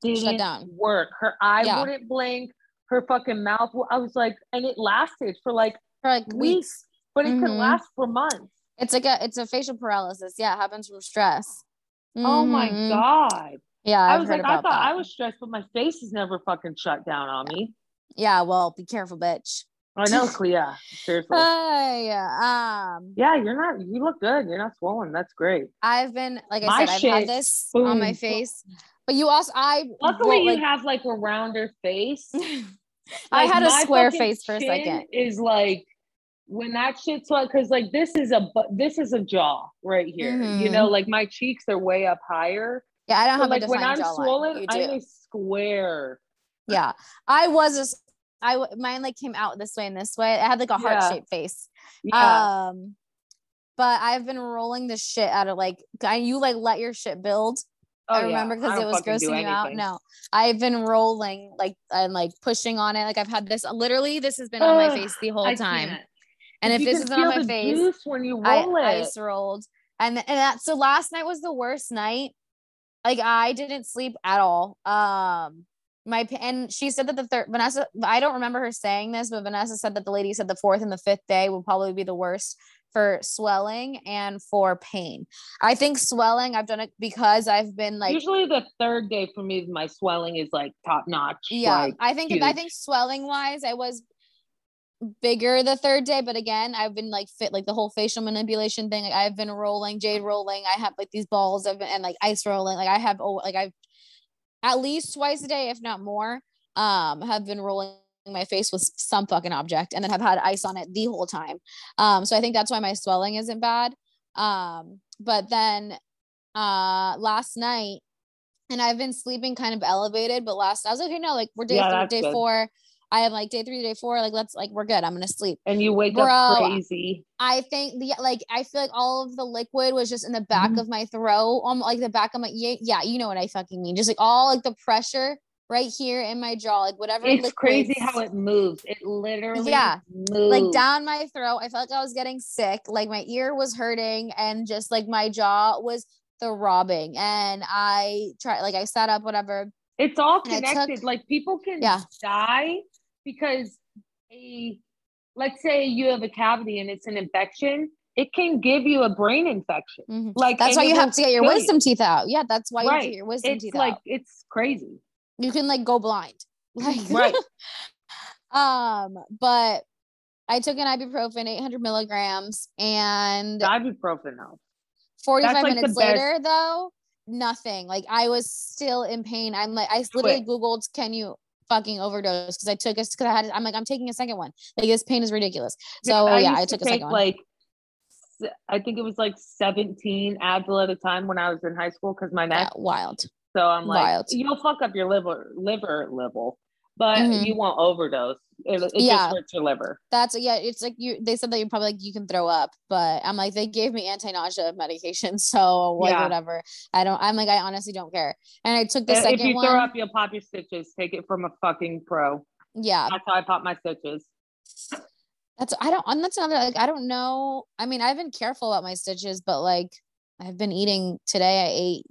didn't down. work her eye Yeah. wouldn't blink her fucking mouth I was like and it lasted for like For like weeks weeks. but it could Mhm. last for months It's like a it's a facial paralysis. Yeah, it happens from stress. oh my Mhm. god Yeah, I I've was heard like, I thought that. I was stressed, but my face has never fucking shut down on me. Yeah, well, be careful, bitch. I know, Clea. Seriously. Hey, um, yeah, you're not. You look good. You're not swollen. That's great. I've been like I My said, I've had this on my face, but you also I Luckily, well, you like, have like a rounder face. I had a square face for a second. Is like when that shit's like, because like this is a this is a jaw right here. You Mhm. know, like my cheeks are way up higher. Yeah, I don't So have like a when I'm jawline. swollen. I'm a square. yeah, I was a I mine like came out this way and this way. I had like a heart Yeah. shaped face. Yeah. Um, but I've been rolling the shit out of like I, you like let your shit build. oh, I remember because don't it was grossing you out. No, I've been rolling like and like pushing on it. Like I've had this literally. This has been on my face the whole I time. can't. And if this isn't on my face, when you I it. ice rolled. And and that so last night was the worst night. Like I didn't sleep at all. Um my and she said that the third Vanessa I don't remember her saying this, but Vanessa said that the lady said the fourth and the fifth day will probably be the worst for swelling and for pain. I think swelling I've done it because I've been like Usually the third day for me, my swelling is like top notch. yeah like, i think i think swelling wise i was bigger the third day but again i've been like fit like the whole facial manipulation thing like i've been rolling jade rolling i have like these balls of and like ice rolling like i have oh like i've at least twice a day, if not more, um, have been rolling my face with some fucking object and then have had ice on it the whole time. Um, so I think that's why my swelling isn't bad. Um, but then uh last night and I've been sleeping kind of elevated, but last I was like, okay, no, like we're day Yeah, three, day good. four. I have like day three, day four. Like let's like we're good. I'm gonna sleep. And you wake Bro, up crazy. I think the like I feel like all of the liquid was just in the back Mhm. of my throat, um, like the back of my yeah, yeah, you know what I fucking mean. Just like all like the pressure right here in my jaw, like whatever. It's crazy how it moves. It literally Yeah, moves. like down my throat. I felt like I was getting sick. Like my ear was hurting, and just like my jaw was throbbing. And I tried, like I sat up, whatever. It's all I took- connected. like people can Yeah. die because a let's say you have a cavity and it's an infection, it can give you a brain infection. Mhm. Like That's why you have to get your kill you. wisdom teeth out. Yeah, that's why you have to get your wisdom It's teeth like out. it's crazy. You can like go blind. Like Right. um, but I took an ibuprofen, 800 milligrams, and Ibuprofen helps. 45 like minutes later, though, nothing. Like I was still in pain. I'm like, I literally. Googled, can you fucking overdose? Because I took a, because I had, I'm like, I'm taking a second one. Like this pain is ridiculous. So I yeah, I to took a take second one. like s- I think it was like 17 Advil at a time when I was in high school because my Yeah, neck. wild. So I'm like, wild. you'll fuck up your liver liver level, but Mhm. you won't overdose. It, it Yeah. just hurts your liver. That's yeah. It's like you. They said that you probably like you can throw up, but I'm like they gave me anti-nausea medication, so like Yeah. whatever. I don't. I'm like I honestly don't care. And I took the Uh, if second you one. throw up, you'll pop your stitches. Take it from a fucking pro. yeah, That's how I pop my stitches. that's I don't. And that's another like I don't know. I mean I've been careful about my stitches, but like I've been eating today. I ate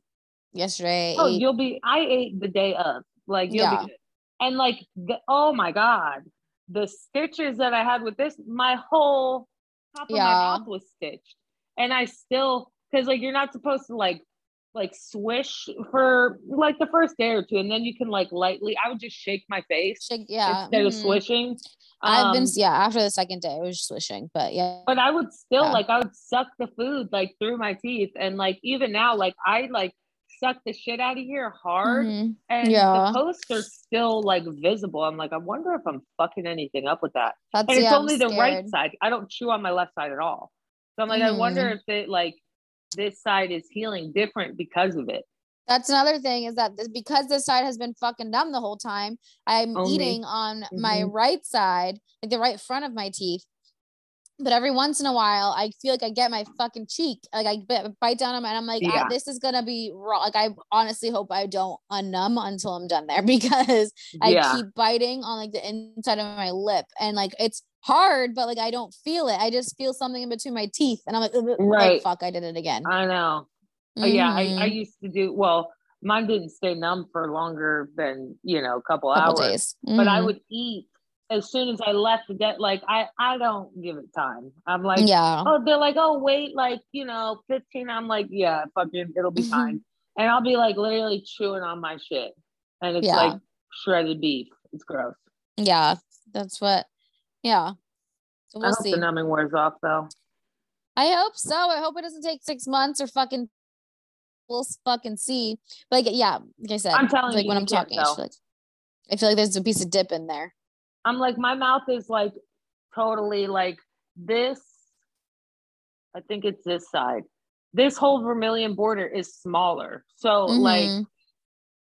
yesterday. I Oh, ate, you'll be. I ate the day of. Like you'll Yeah. be good. And like, the, oh my god, the stitches that I had with this, my whole top of my mouth was stitched, and I still because like you're not supposed to like like swish for like the first day or two, and then you can like lightly. I would just shake my face shake, yeah. instead of mhm. swishing. I've been Um, yeah. After the second day, I was swishing, but yeah. but I would still Yeah. like I would suck the food like through my teeth, and like even now, like I like suck the shit out of here hard. Mhm. and Yeah. the posts are still like visible. I'm like, I wonder if I'm fucking anything up with that. That's And it's yeah, only the right side. I don't chew on my left side at all. So I'm like, I wonder Mhm. if it like this side is healing different because of it. That's another thing is that this, because this side has been fucking numb the whole time, I'm Only. eating on my Mhm. right side, like the right front of my teeth. But every once in a while, I feel like I get my fucking cheek, like I bit, bite down on it, and I'm like, Yeah. This is gonna be raw. Like I honestly hope I don't unnumb until I'm done there because I yeah. keep biting on like the inside of my lip, and like it's hard, but like I don't feel it. I just feel something in between my teeth, and I'm like, "Ugh, ugh," like Right. fuck, I did it again. I know. Uh, yeah, I, I Mhm. used to do well, mine didn't stay numb for longer than, you know, a couple, couple hours. days, But I Mhm. would eat as soon as I left the get like I I don't give it time. I'm like, yeah. oh, they're like, oh, wait, like, you know, 15. I'm like, yeah, fucking, it'll be Mhm. fine. And I'll be like literally chewing on my shit. And it's Yeah. like shredded beef. It's gross. Yeah, that's what. Yeah, so I we'll hope see. the numbing wears off though. I hope so. I hope it doesn't take six months or fucking. We'll fucking see. But like, yeah, like I said, I'm telling like you, when you I'm talking, I feel like I feel like there's a piece of dip in there. I'm like, my mouth is like totally like this. I think it's this side. This whole vermilion border is smaller. So like Mhm.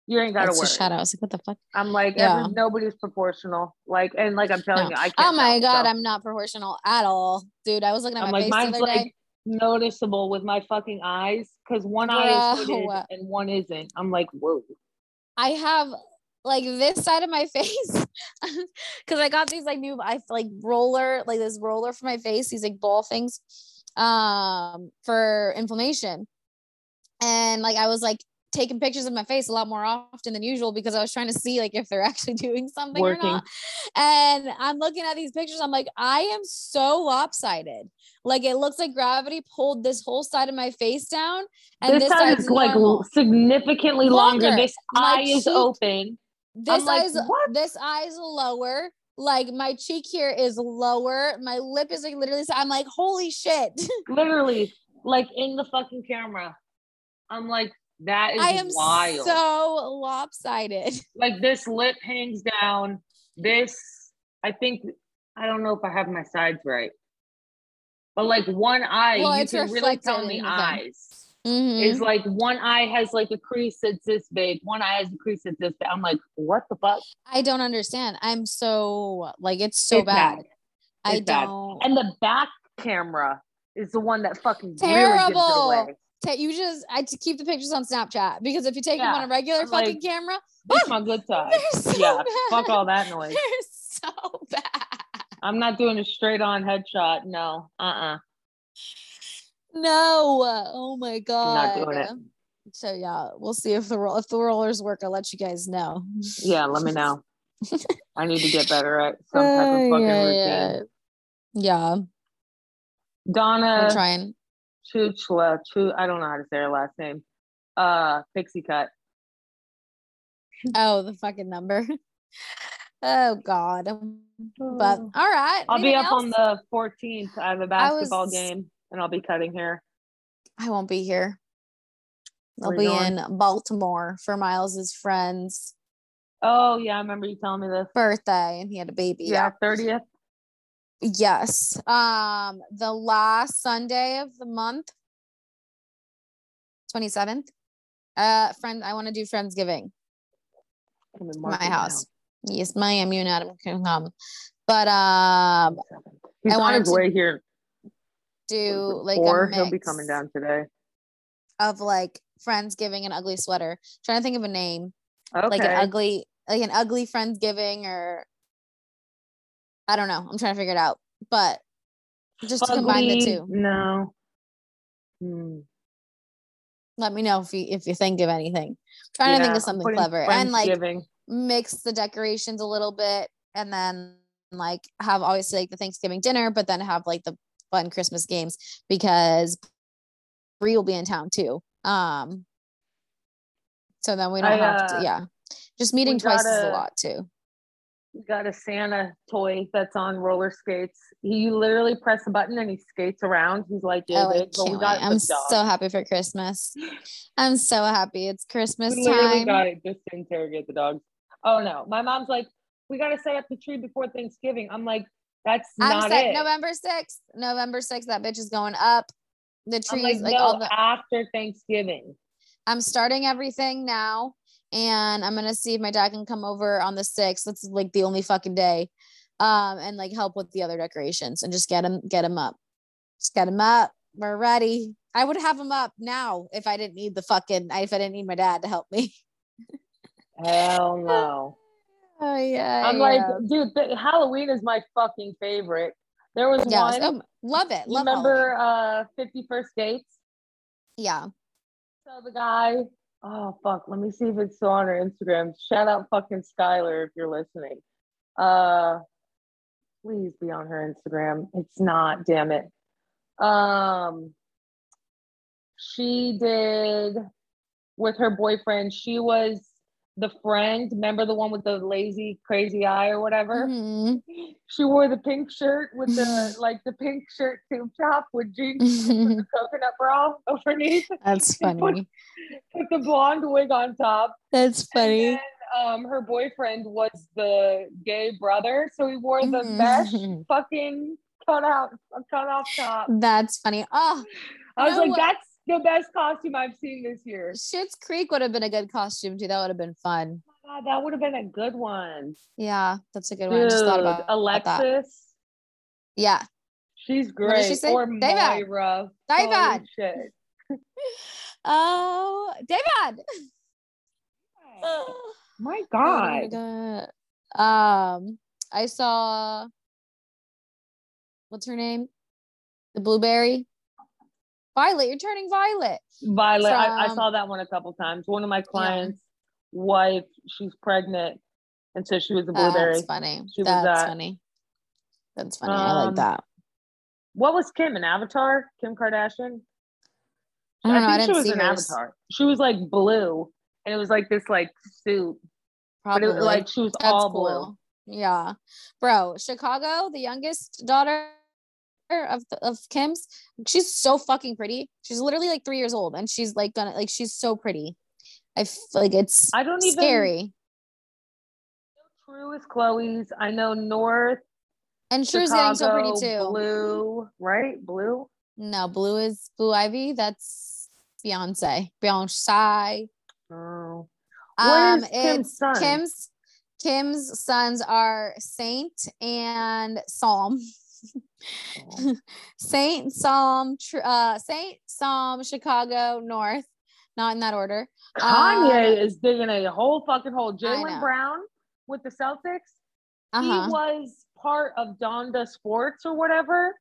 you ain't gotta That's a worry. shadow. I was like, what the fuck? I'm like, Yeah. every, nobody's proportional. Like, and like I'm telling No. you, I can't. Oh my god. I'm not proportional at all, dude. I was looking at I'm my like, face the mine's other like day. noticeable with my fucking eyes because one eye is hooded and one isn't. I'm like, whoa. I have like this side of my face because I got these like new I like roller like this roller for my face these like ball things um for inflammation and like I was like taking pictures of my face a lot more often than usual because I was trying to see like if they're actually doing something or not and I'm looking at these pictures I'm like I am so lopsided like it looks like gravity pulled this whole side of my face down and this, this, side is like normal. significantly longer. Longer. This My eye is open. This like, eye's what? this eye's lower like my cheek here is lower my lip is like literally so i'm like holy shit Literally, like in the fucking camera. I'm like, That is I am wild. so lopsided. like this lip hangs down. This, I think, I don't know if I have my sides right, but like one eye, Well, you can really tell in the eyes. Mhm. Is like one eye has like a crease that's this big, one eye has a crease that's this big. I'm like, what the fuck? I don't understand. I'm so like it's so It's bad. I It's bad. don't. And the back camera is the one that fucking Terrible. gives it away. Ta- you just I to keep the pictures on Snapchat because if you take them on a regular I'm like, fucking camera, This my good side. so Yeah, bad. fuck all that noise. They're so bad. I'm not doing a straight on headshot. No, uh uh No. Oh my god. I'm not doing it. So yeah, we'll see if the roll if the rollers work. I'll let you guys know. Yeah, let me know. I need to get better at some type of fucking yeah, routine. yeah. Yeah, I'm Donna trying. Chuchla, Chu, I don't know how to say her last name. Uh, Pixie Cut. Oh, the fucking number. oh God. But all right. I'll be up on the 14th. I have a basketball was- game, and I'll be cutting hair. I won't be here. I'll be going? in Baltimore for Miles's friend's Oh yeah, I remember you telling me this. birthday, and he had a baby. Yeah, 30th. Yes. Um, the last Sunday of the month, 27th. Uh, friend, I want to do Friendsgiving. My house. Yes, Miami and Adam can come. But um. He's I on his to way here. Do like or he'll be coming down today. of like friends giving an ugly sweater. trying to think of a name. Okay. Like an ugly like an ugly friends giving or I don't know. I'm trying to figure it out. But just to combine the two. No. Hmm. Let me know if you if you think of anything. trying to think of something clever and like mix the decorations a little bit and then like have obviously like the Thanksgiving dinner, but then have like the fun Christmas games because Bree will be in town too. Um so then we don't I, have uh, to yeah. Just meeting twice is a lot too. We got a Santa toy that's on roller skates. He literally press a button and he skates around. He's like, yeah, Oh, babe, but we got I'm dog. so happy for Christmas. I'm so happy. It's Christmas We literally time. got it just to interrogate the dogs. Oh no, my mom's like, we got to set up the tree before Thanksgiving. I'm like, that's I'm not it. November 6th. November 6th, that bitch is going up. The trees, like, like, no, all the after Thanksgiving. I'm starting everything now, and I'm gonna see if my dad can come over on the sixth. That's like the only fucking day, um, and like help with the other decorations and just get him get him up. Just get him up. We're ready. I would have him up now if I didn't need the fucking if I didn't need my dad to help me. Hell no. Oh yeah. I'm like, dude, th- Halloween is my fucking favorite. There was yeah, one. oh, love it. Love remember uh 50 First Dates? Yeah. So the guy, oh fuck, let me see if it's still on her Instagram. Shout out fucking Skylar if you're listening. Uh please be on her Instagram. It's not, damn it. Um she did with her boyfriend, she was the friend, remember the one with the lazy crazy eye or whatever? Mhm. She wore the pink shirt with the like the pink shirt tube top with jeans with the coconut bra underneath. That's funny. Put the blonde wig on top. That's funny. then, um, her boyfriend was the gay brother, so he wore the mesh Mhm. fucking cut out, cut off top. That's funny. Oh, I was know like, that's the best costume I've seen this year. Schitt's Creek would have been a good costume too. That would have been fun. God, that would have been a good one. Yeah, that's a good one. I just thought about, about. Alexis, Yeah. she's What great. did she say? Or David. Moira. David. Oh, David. My Oh God. God. Um, I saw. What's her name? The blueberry. Violet. You're turning violet. Violet, I, I saw that one a couple times. One of my clients' wife, she's pregnant, and so she was a blueberry. That's funny. She was That's funny. That's funny. I like Um, that. What was Kim? An Avatar? Kim Kardashian? I don't know. I think she was an hers. Avatar. She was like blue, and it was like this like suit, Probably. but it like she was That's all cool. blue. Yeah. Bro, Chicago, the youngest daughter of of Kim's. She's so fucking pretty. She's literally like three years old, and she's like gonna like she's so pretty. I feel like it's I don't even scary. True is Khloé's. I know North. And True's getting so pretty too. Blue, right? Blue. No, Blue is Blue Ivy. That's Beyonce. Beyonce. Oh. Um, Kim's son? Kim's Kim's sons are Saint and Psalm. Oh. Saint, Psalm, uh, Saint, Psalm, Chicago, North. Not in that order. Kanye Um, is digging a whole fucking hole. Jaylen Brown with the Celtics. Uh He was part of Donda Sports or whatever,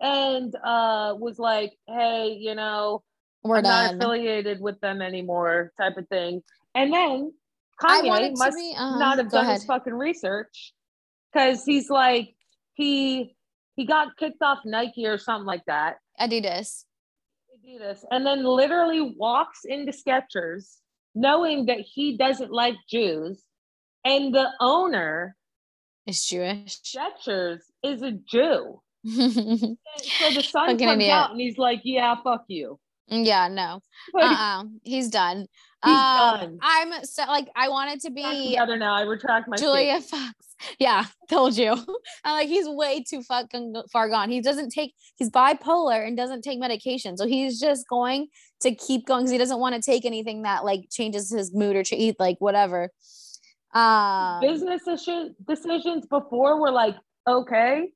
and uh was like, "Hey, you know, We're I'm not affiliated with them anymore," type of thing. And then Kanye must be- uh-huh, not have go done his fucking research because he's like he he got kicked off Nike or something like that. Adidas. Adidas, and then literally walks into Skechers knowing that he doesn't like Jews, and the owner is Jewish. Skechers is a Jew. So the son Fucking comes idiot. out and he's like, "Yeah, fuck you." yeah, no. Uh-uh. He's done. He's Um, done. I'm so like I wanted to be together now. I retract my Julia statement. Fox. Yeah, told you. I'm like, he's way too fucking far gone. He doesn't take, he's bipolar and doesn't take medication. So he's just going to keep going because he doesn't want to take anything that like changes his mood or cha- like whatever. Um, Business issue, decisions before were like okay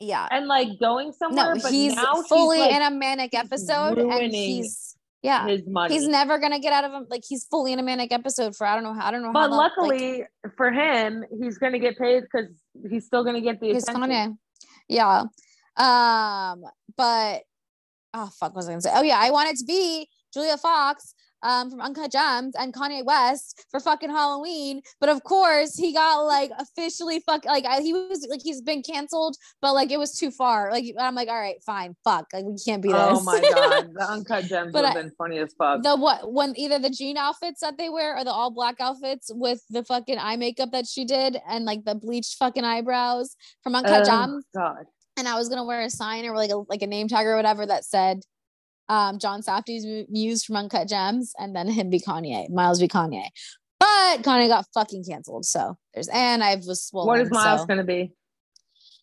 yeah. and like going somewhere, No, but he's now fully he's like in a manic episode and he's, yeah. his money. He's never gonna get out of him. Like he's fully in a manic episode for I don't know how I don't know how. but long, like, luckily for him, he's gonna get paid because he's still gonna get the He's attention. Yeah. Um, but oh fuck, what was I gonna say? Oh yeah, I wanted to be Julia Fox um from Uncut Gems and Kanye West for fucking Halloween. But of course he got like officially fuck like I, he was like he's been canceled, but like it was too far. Like I'm like, all right, fine, fuck. Like we can't be this. Oh my god, the uncut gems would have been funny as fuck. the what when either the jean outfits that they wear or the all black outfits with the fucking eye makeup that she did and like the bleached fucking eyebrows from Uncut Oh, Gems God. and I was gonna wear a sign or like a like a name tag or whatever that said um Josh Safdie's mu- muse from Uncut Gems and then him be Kanye, Miles be Kanye. But Kanye got fucking canceled. So there's and I was swollen. What is Miles so gonna be?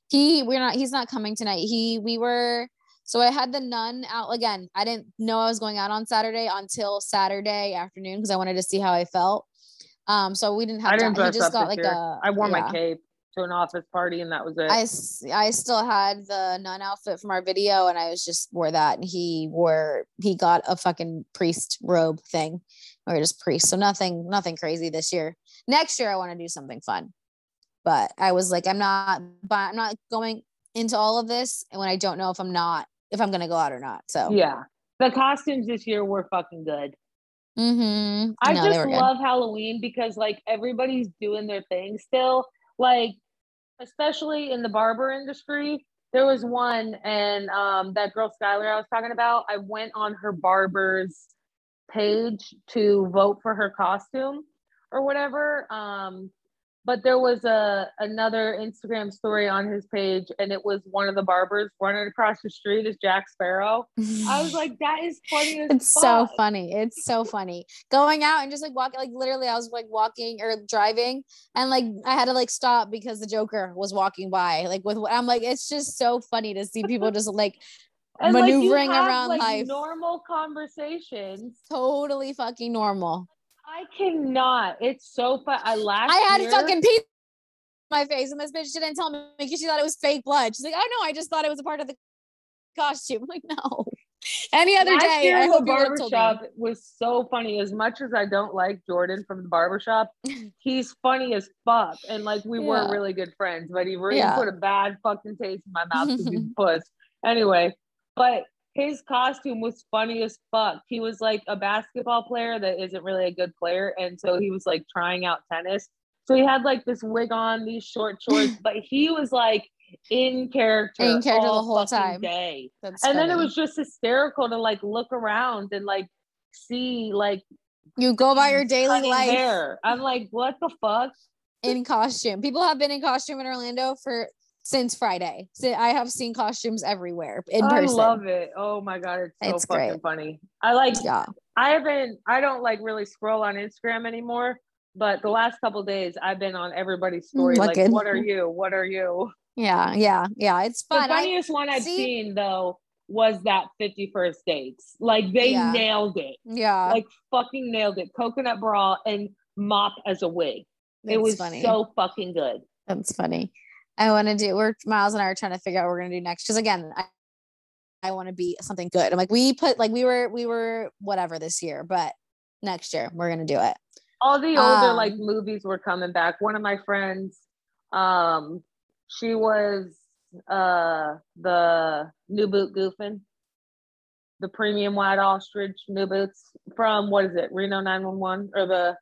he we're not he's not coming tonight. He we were so I had the nun out again. I didn't know I was going out on Saturday until Saturday afternoon because I wanted to see how I felt. Um so we didn't have I didn't to, dress just up got this like year. a I wore yeah. my cape to an office party and that was it. I, I still had the nun outfit from our video and I was just wore that and he wore he got a fucking priest robe thing or just priest so nothing nothing crazy this year next year I want to do something fun but I was like I'm not but I'm not going into all of this and when I don't know if I'm not if I'm gonna go out or not so yeah. The costumes this year were fucking good. mm-hmm. I No, just love Halloween because like everybody's doing their thing still. Like, especially in the barber industry. There was one and um that girl Skylar I was talking about, I went on her barber's page to vote for her costume or whatever. Um but there was a another Instagram story on his page and it was one of the barbers running across the street as Jack Sparrow. I was like, that is funny as it's so funny. It's so funny. Going out and just like walking, like literally, I was like walking or driving, and like I had to like stop because the Joker was walking by. Like with, what I'm like, it's just so funny to see people just like And, like, maneuvering have, around like, life. Normal conversations. totally fucking normal. I cannot. It's so fun. I last I had year, fucking on my face, and this bitch didn't tell me because she thought it was fake blood. She's like, oh no, I just thought it was a part of the costume. I'm like, no. Any other last day, year I the hope you would have told me. barbershop was so funny. As much as I don't like Jordan from the barbershop, he's funny as fuck. And like we were really good friends, but he really Yeah. put a bad fucking taste in my mouth because he's a puss. Anyway, but his costume was funny as fuck. He was like a basketball player that isn't really a good player. And so he was like trying out tennis. So he had like this wig on, these short shorts, but he was like in character, In character the whole time. day. That's And then it was just hysterical to like look around and like see like you go by your daily life. hair. I'm like, what the fuck? in costume. People have been in costume in Orlando for since Friday. So I have seen costumes everywhere in I person. I love it. Oh my god, it's so It's fucking great. funny. I like. yeah. I haven't. I don't like really scroll on Instagram anymore. But the last couple days, I've been on everybody's mm, story. Like, what are you? What are you? Yeah. Yeah. Yeah. It's The fun. I- funniest one I've see- seen though was that 51st dates. Like they Yeah. nailed it. yeah. Like fucking nailed it. Coconut bra and mop as a wig. it was funny. so fucking good. That's funny. I want to do. We're Miles and I are trying to figure out what we're gonna do next. Because again, I, I want to be something good. I'm like we put like we were we were whatever this year, but next year we're gonna do it. All the older like Um, movies were coming back. One of my friends, um, she was uh the new boot goofing. The premium white ostrich new boots from what is it, Reno 911 or the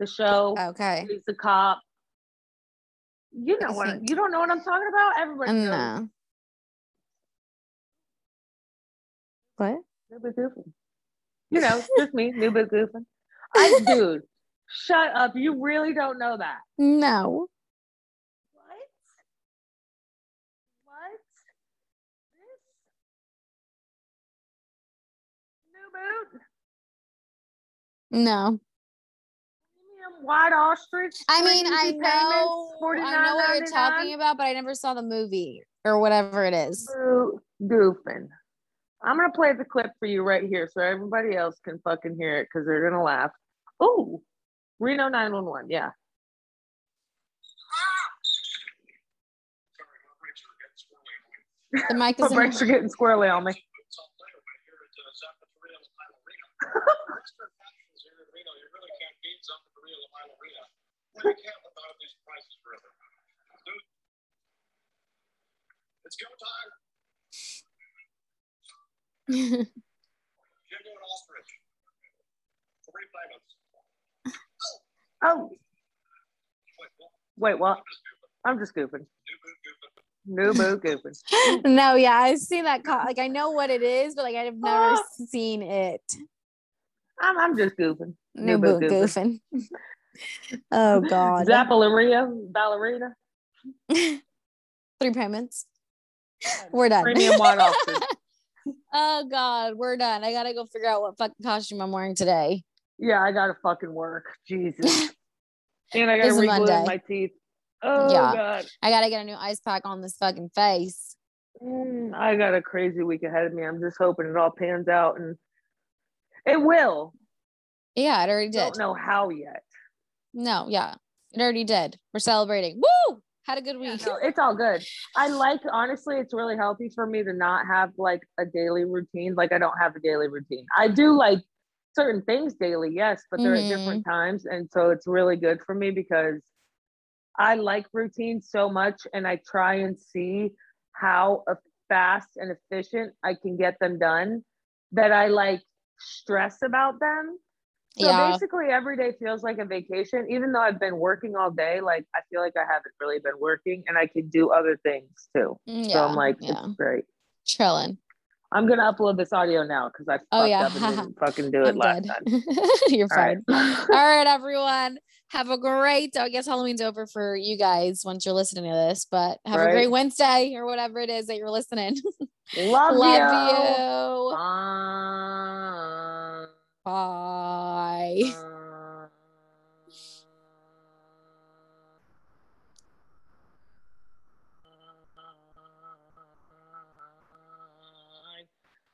the show. Okay. He's the cop. You know what you don't know what I'm talking about? Everybody knows. No. What? New goofing. You know, just me, new boot goofing. I dude, shut up. You really don't know that. No. What? What? This? New boot? No. White ostrich? I mean, I know, I know what you're talking about, but I never saw the movie or whatever it is. Goofing. I'm gonna play the clip for you right here so everybody else can fucking hear it because they're gonna laugh. Oh, Reno 911, yeah. The mic My is brakes are getting squirrely on me. It's go time. Jimbo and Ostrich. Three payments. Oh, Wait, what? I'm just goofing. I'm just goofing. New boot goofing. New boot goofing. no, yeah, I've seen that. Co- like I know what it is, but like I've never Ah. seen it. I'm, I'm just goofing. New boot goofing. Oh God. Zappaleria, ballerina. Three payments. We're done. Premium white ostrich. oh God, we're done. I gotta go figure out what fucking costume I'm wearing today. Yeah, I gotta fucking work. Jesus. and I gotta reglue my teeth. Oh Yeah. god. I gotta get a new ice pack on this fucking face. Mm, I got a crazy week ahead of me. I'm just hoping it all pans out and it will. Yeah, it already did. I don't know how yet. No, yeah, it already did. We're celebrating. Woo! Had a good Yeah, week. no, it's all good. I like honestly, it's really healthy for me to not have like a daily routine. Like I don't have a daily routine. I do like certain things daily, yes, but they're Mhm. at different times. And so it's really good for me because I like routines so much and I try and see how fast and efficient I can get them done that I like stress about them. So yeah, basically every day feels like a vacation, even though I've been working all day. Like I feel like I haven't really been working and I can do other things too. Mm, So I'm like, yeah, it's great. chilling. I'm gonna upload this audio now because I fucked Oh, yeah. up and didn't fucking do it I'm last time. You're All right. fine. All right, everyone. Have a great. I guess Halloween's over for you guys once you're listening to this, but have a great Wednesday or whatever it is that you're listening. Love, Love you. you. Bye. Bye.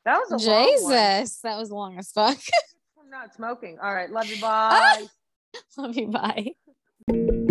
That was a long one. Jesus, that was long as fuck. I'm not smoking. All right. Love you. Bye. Love you. Bye.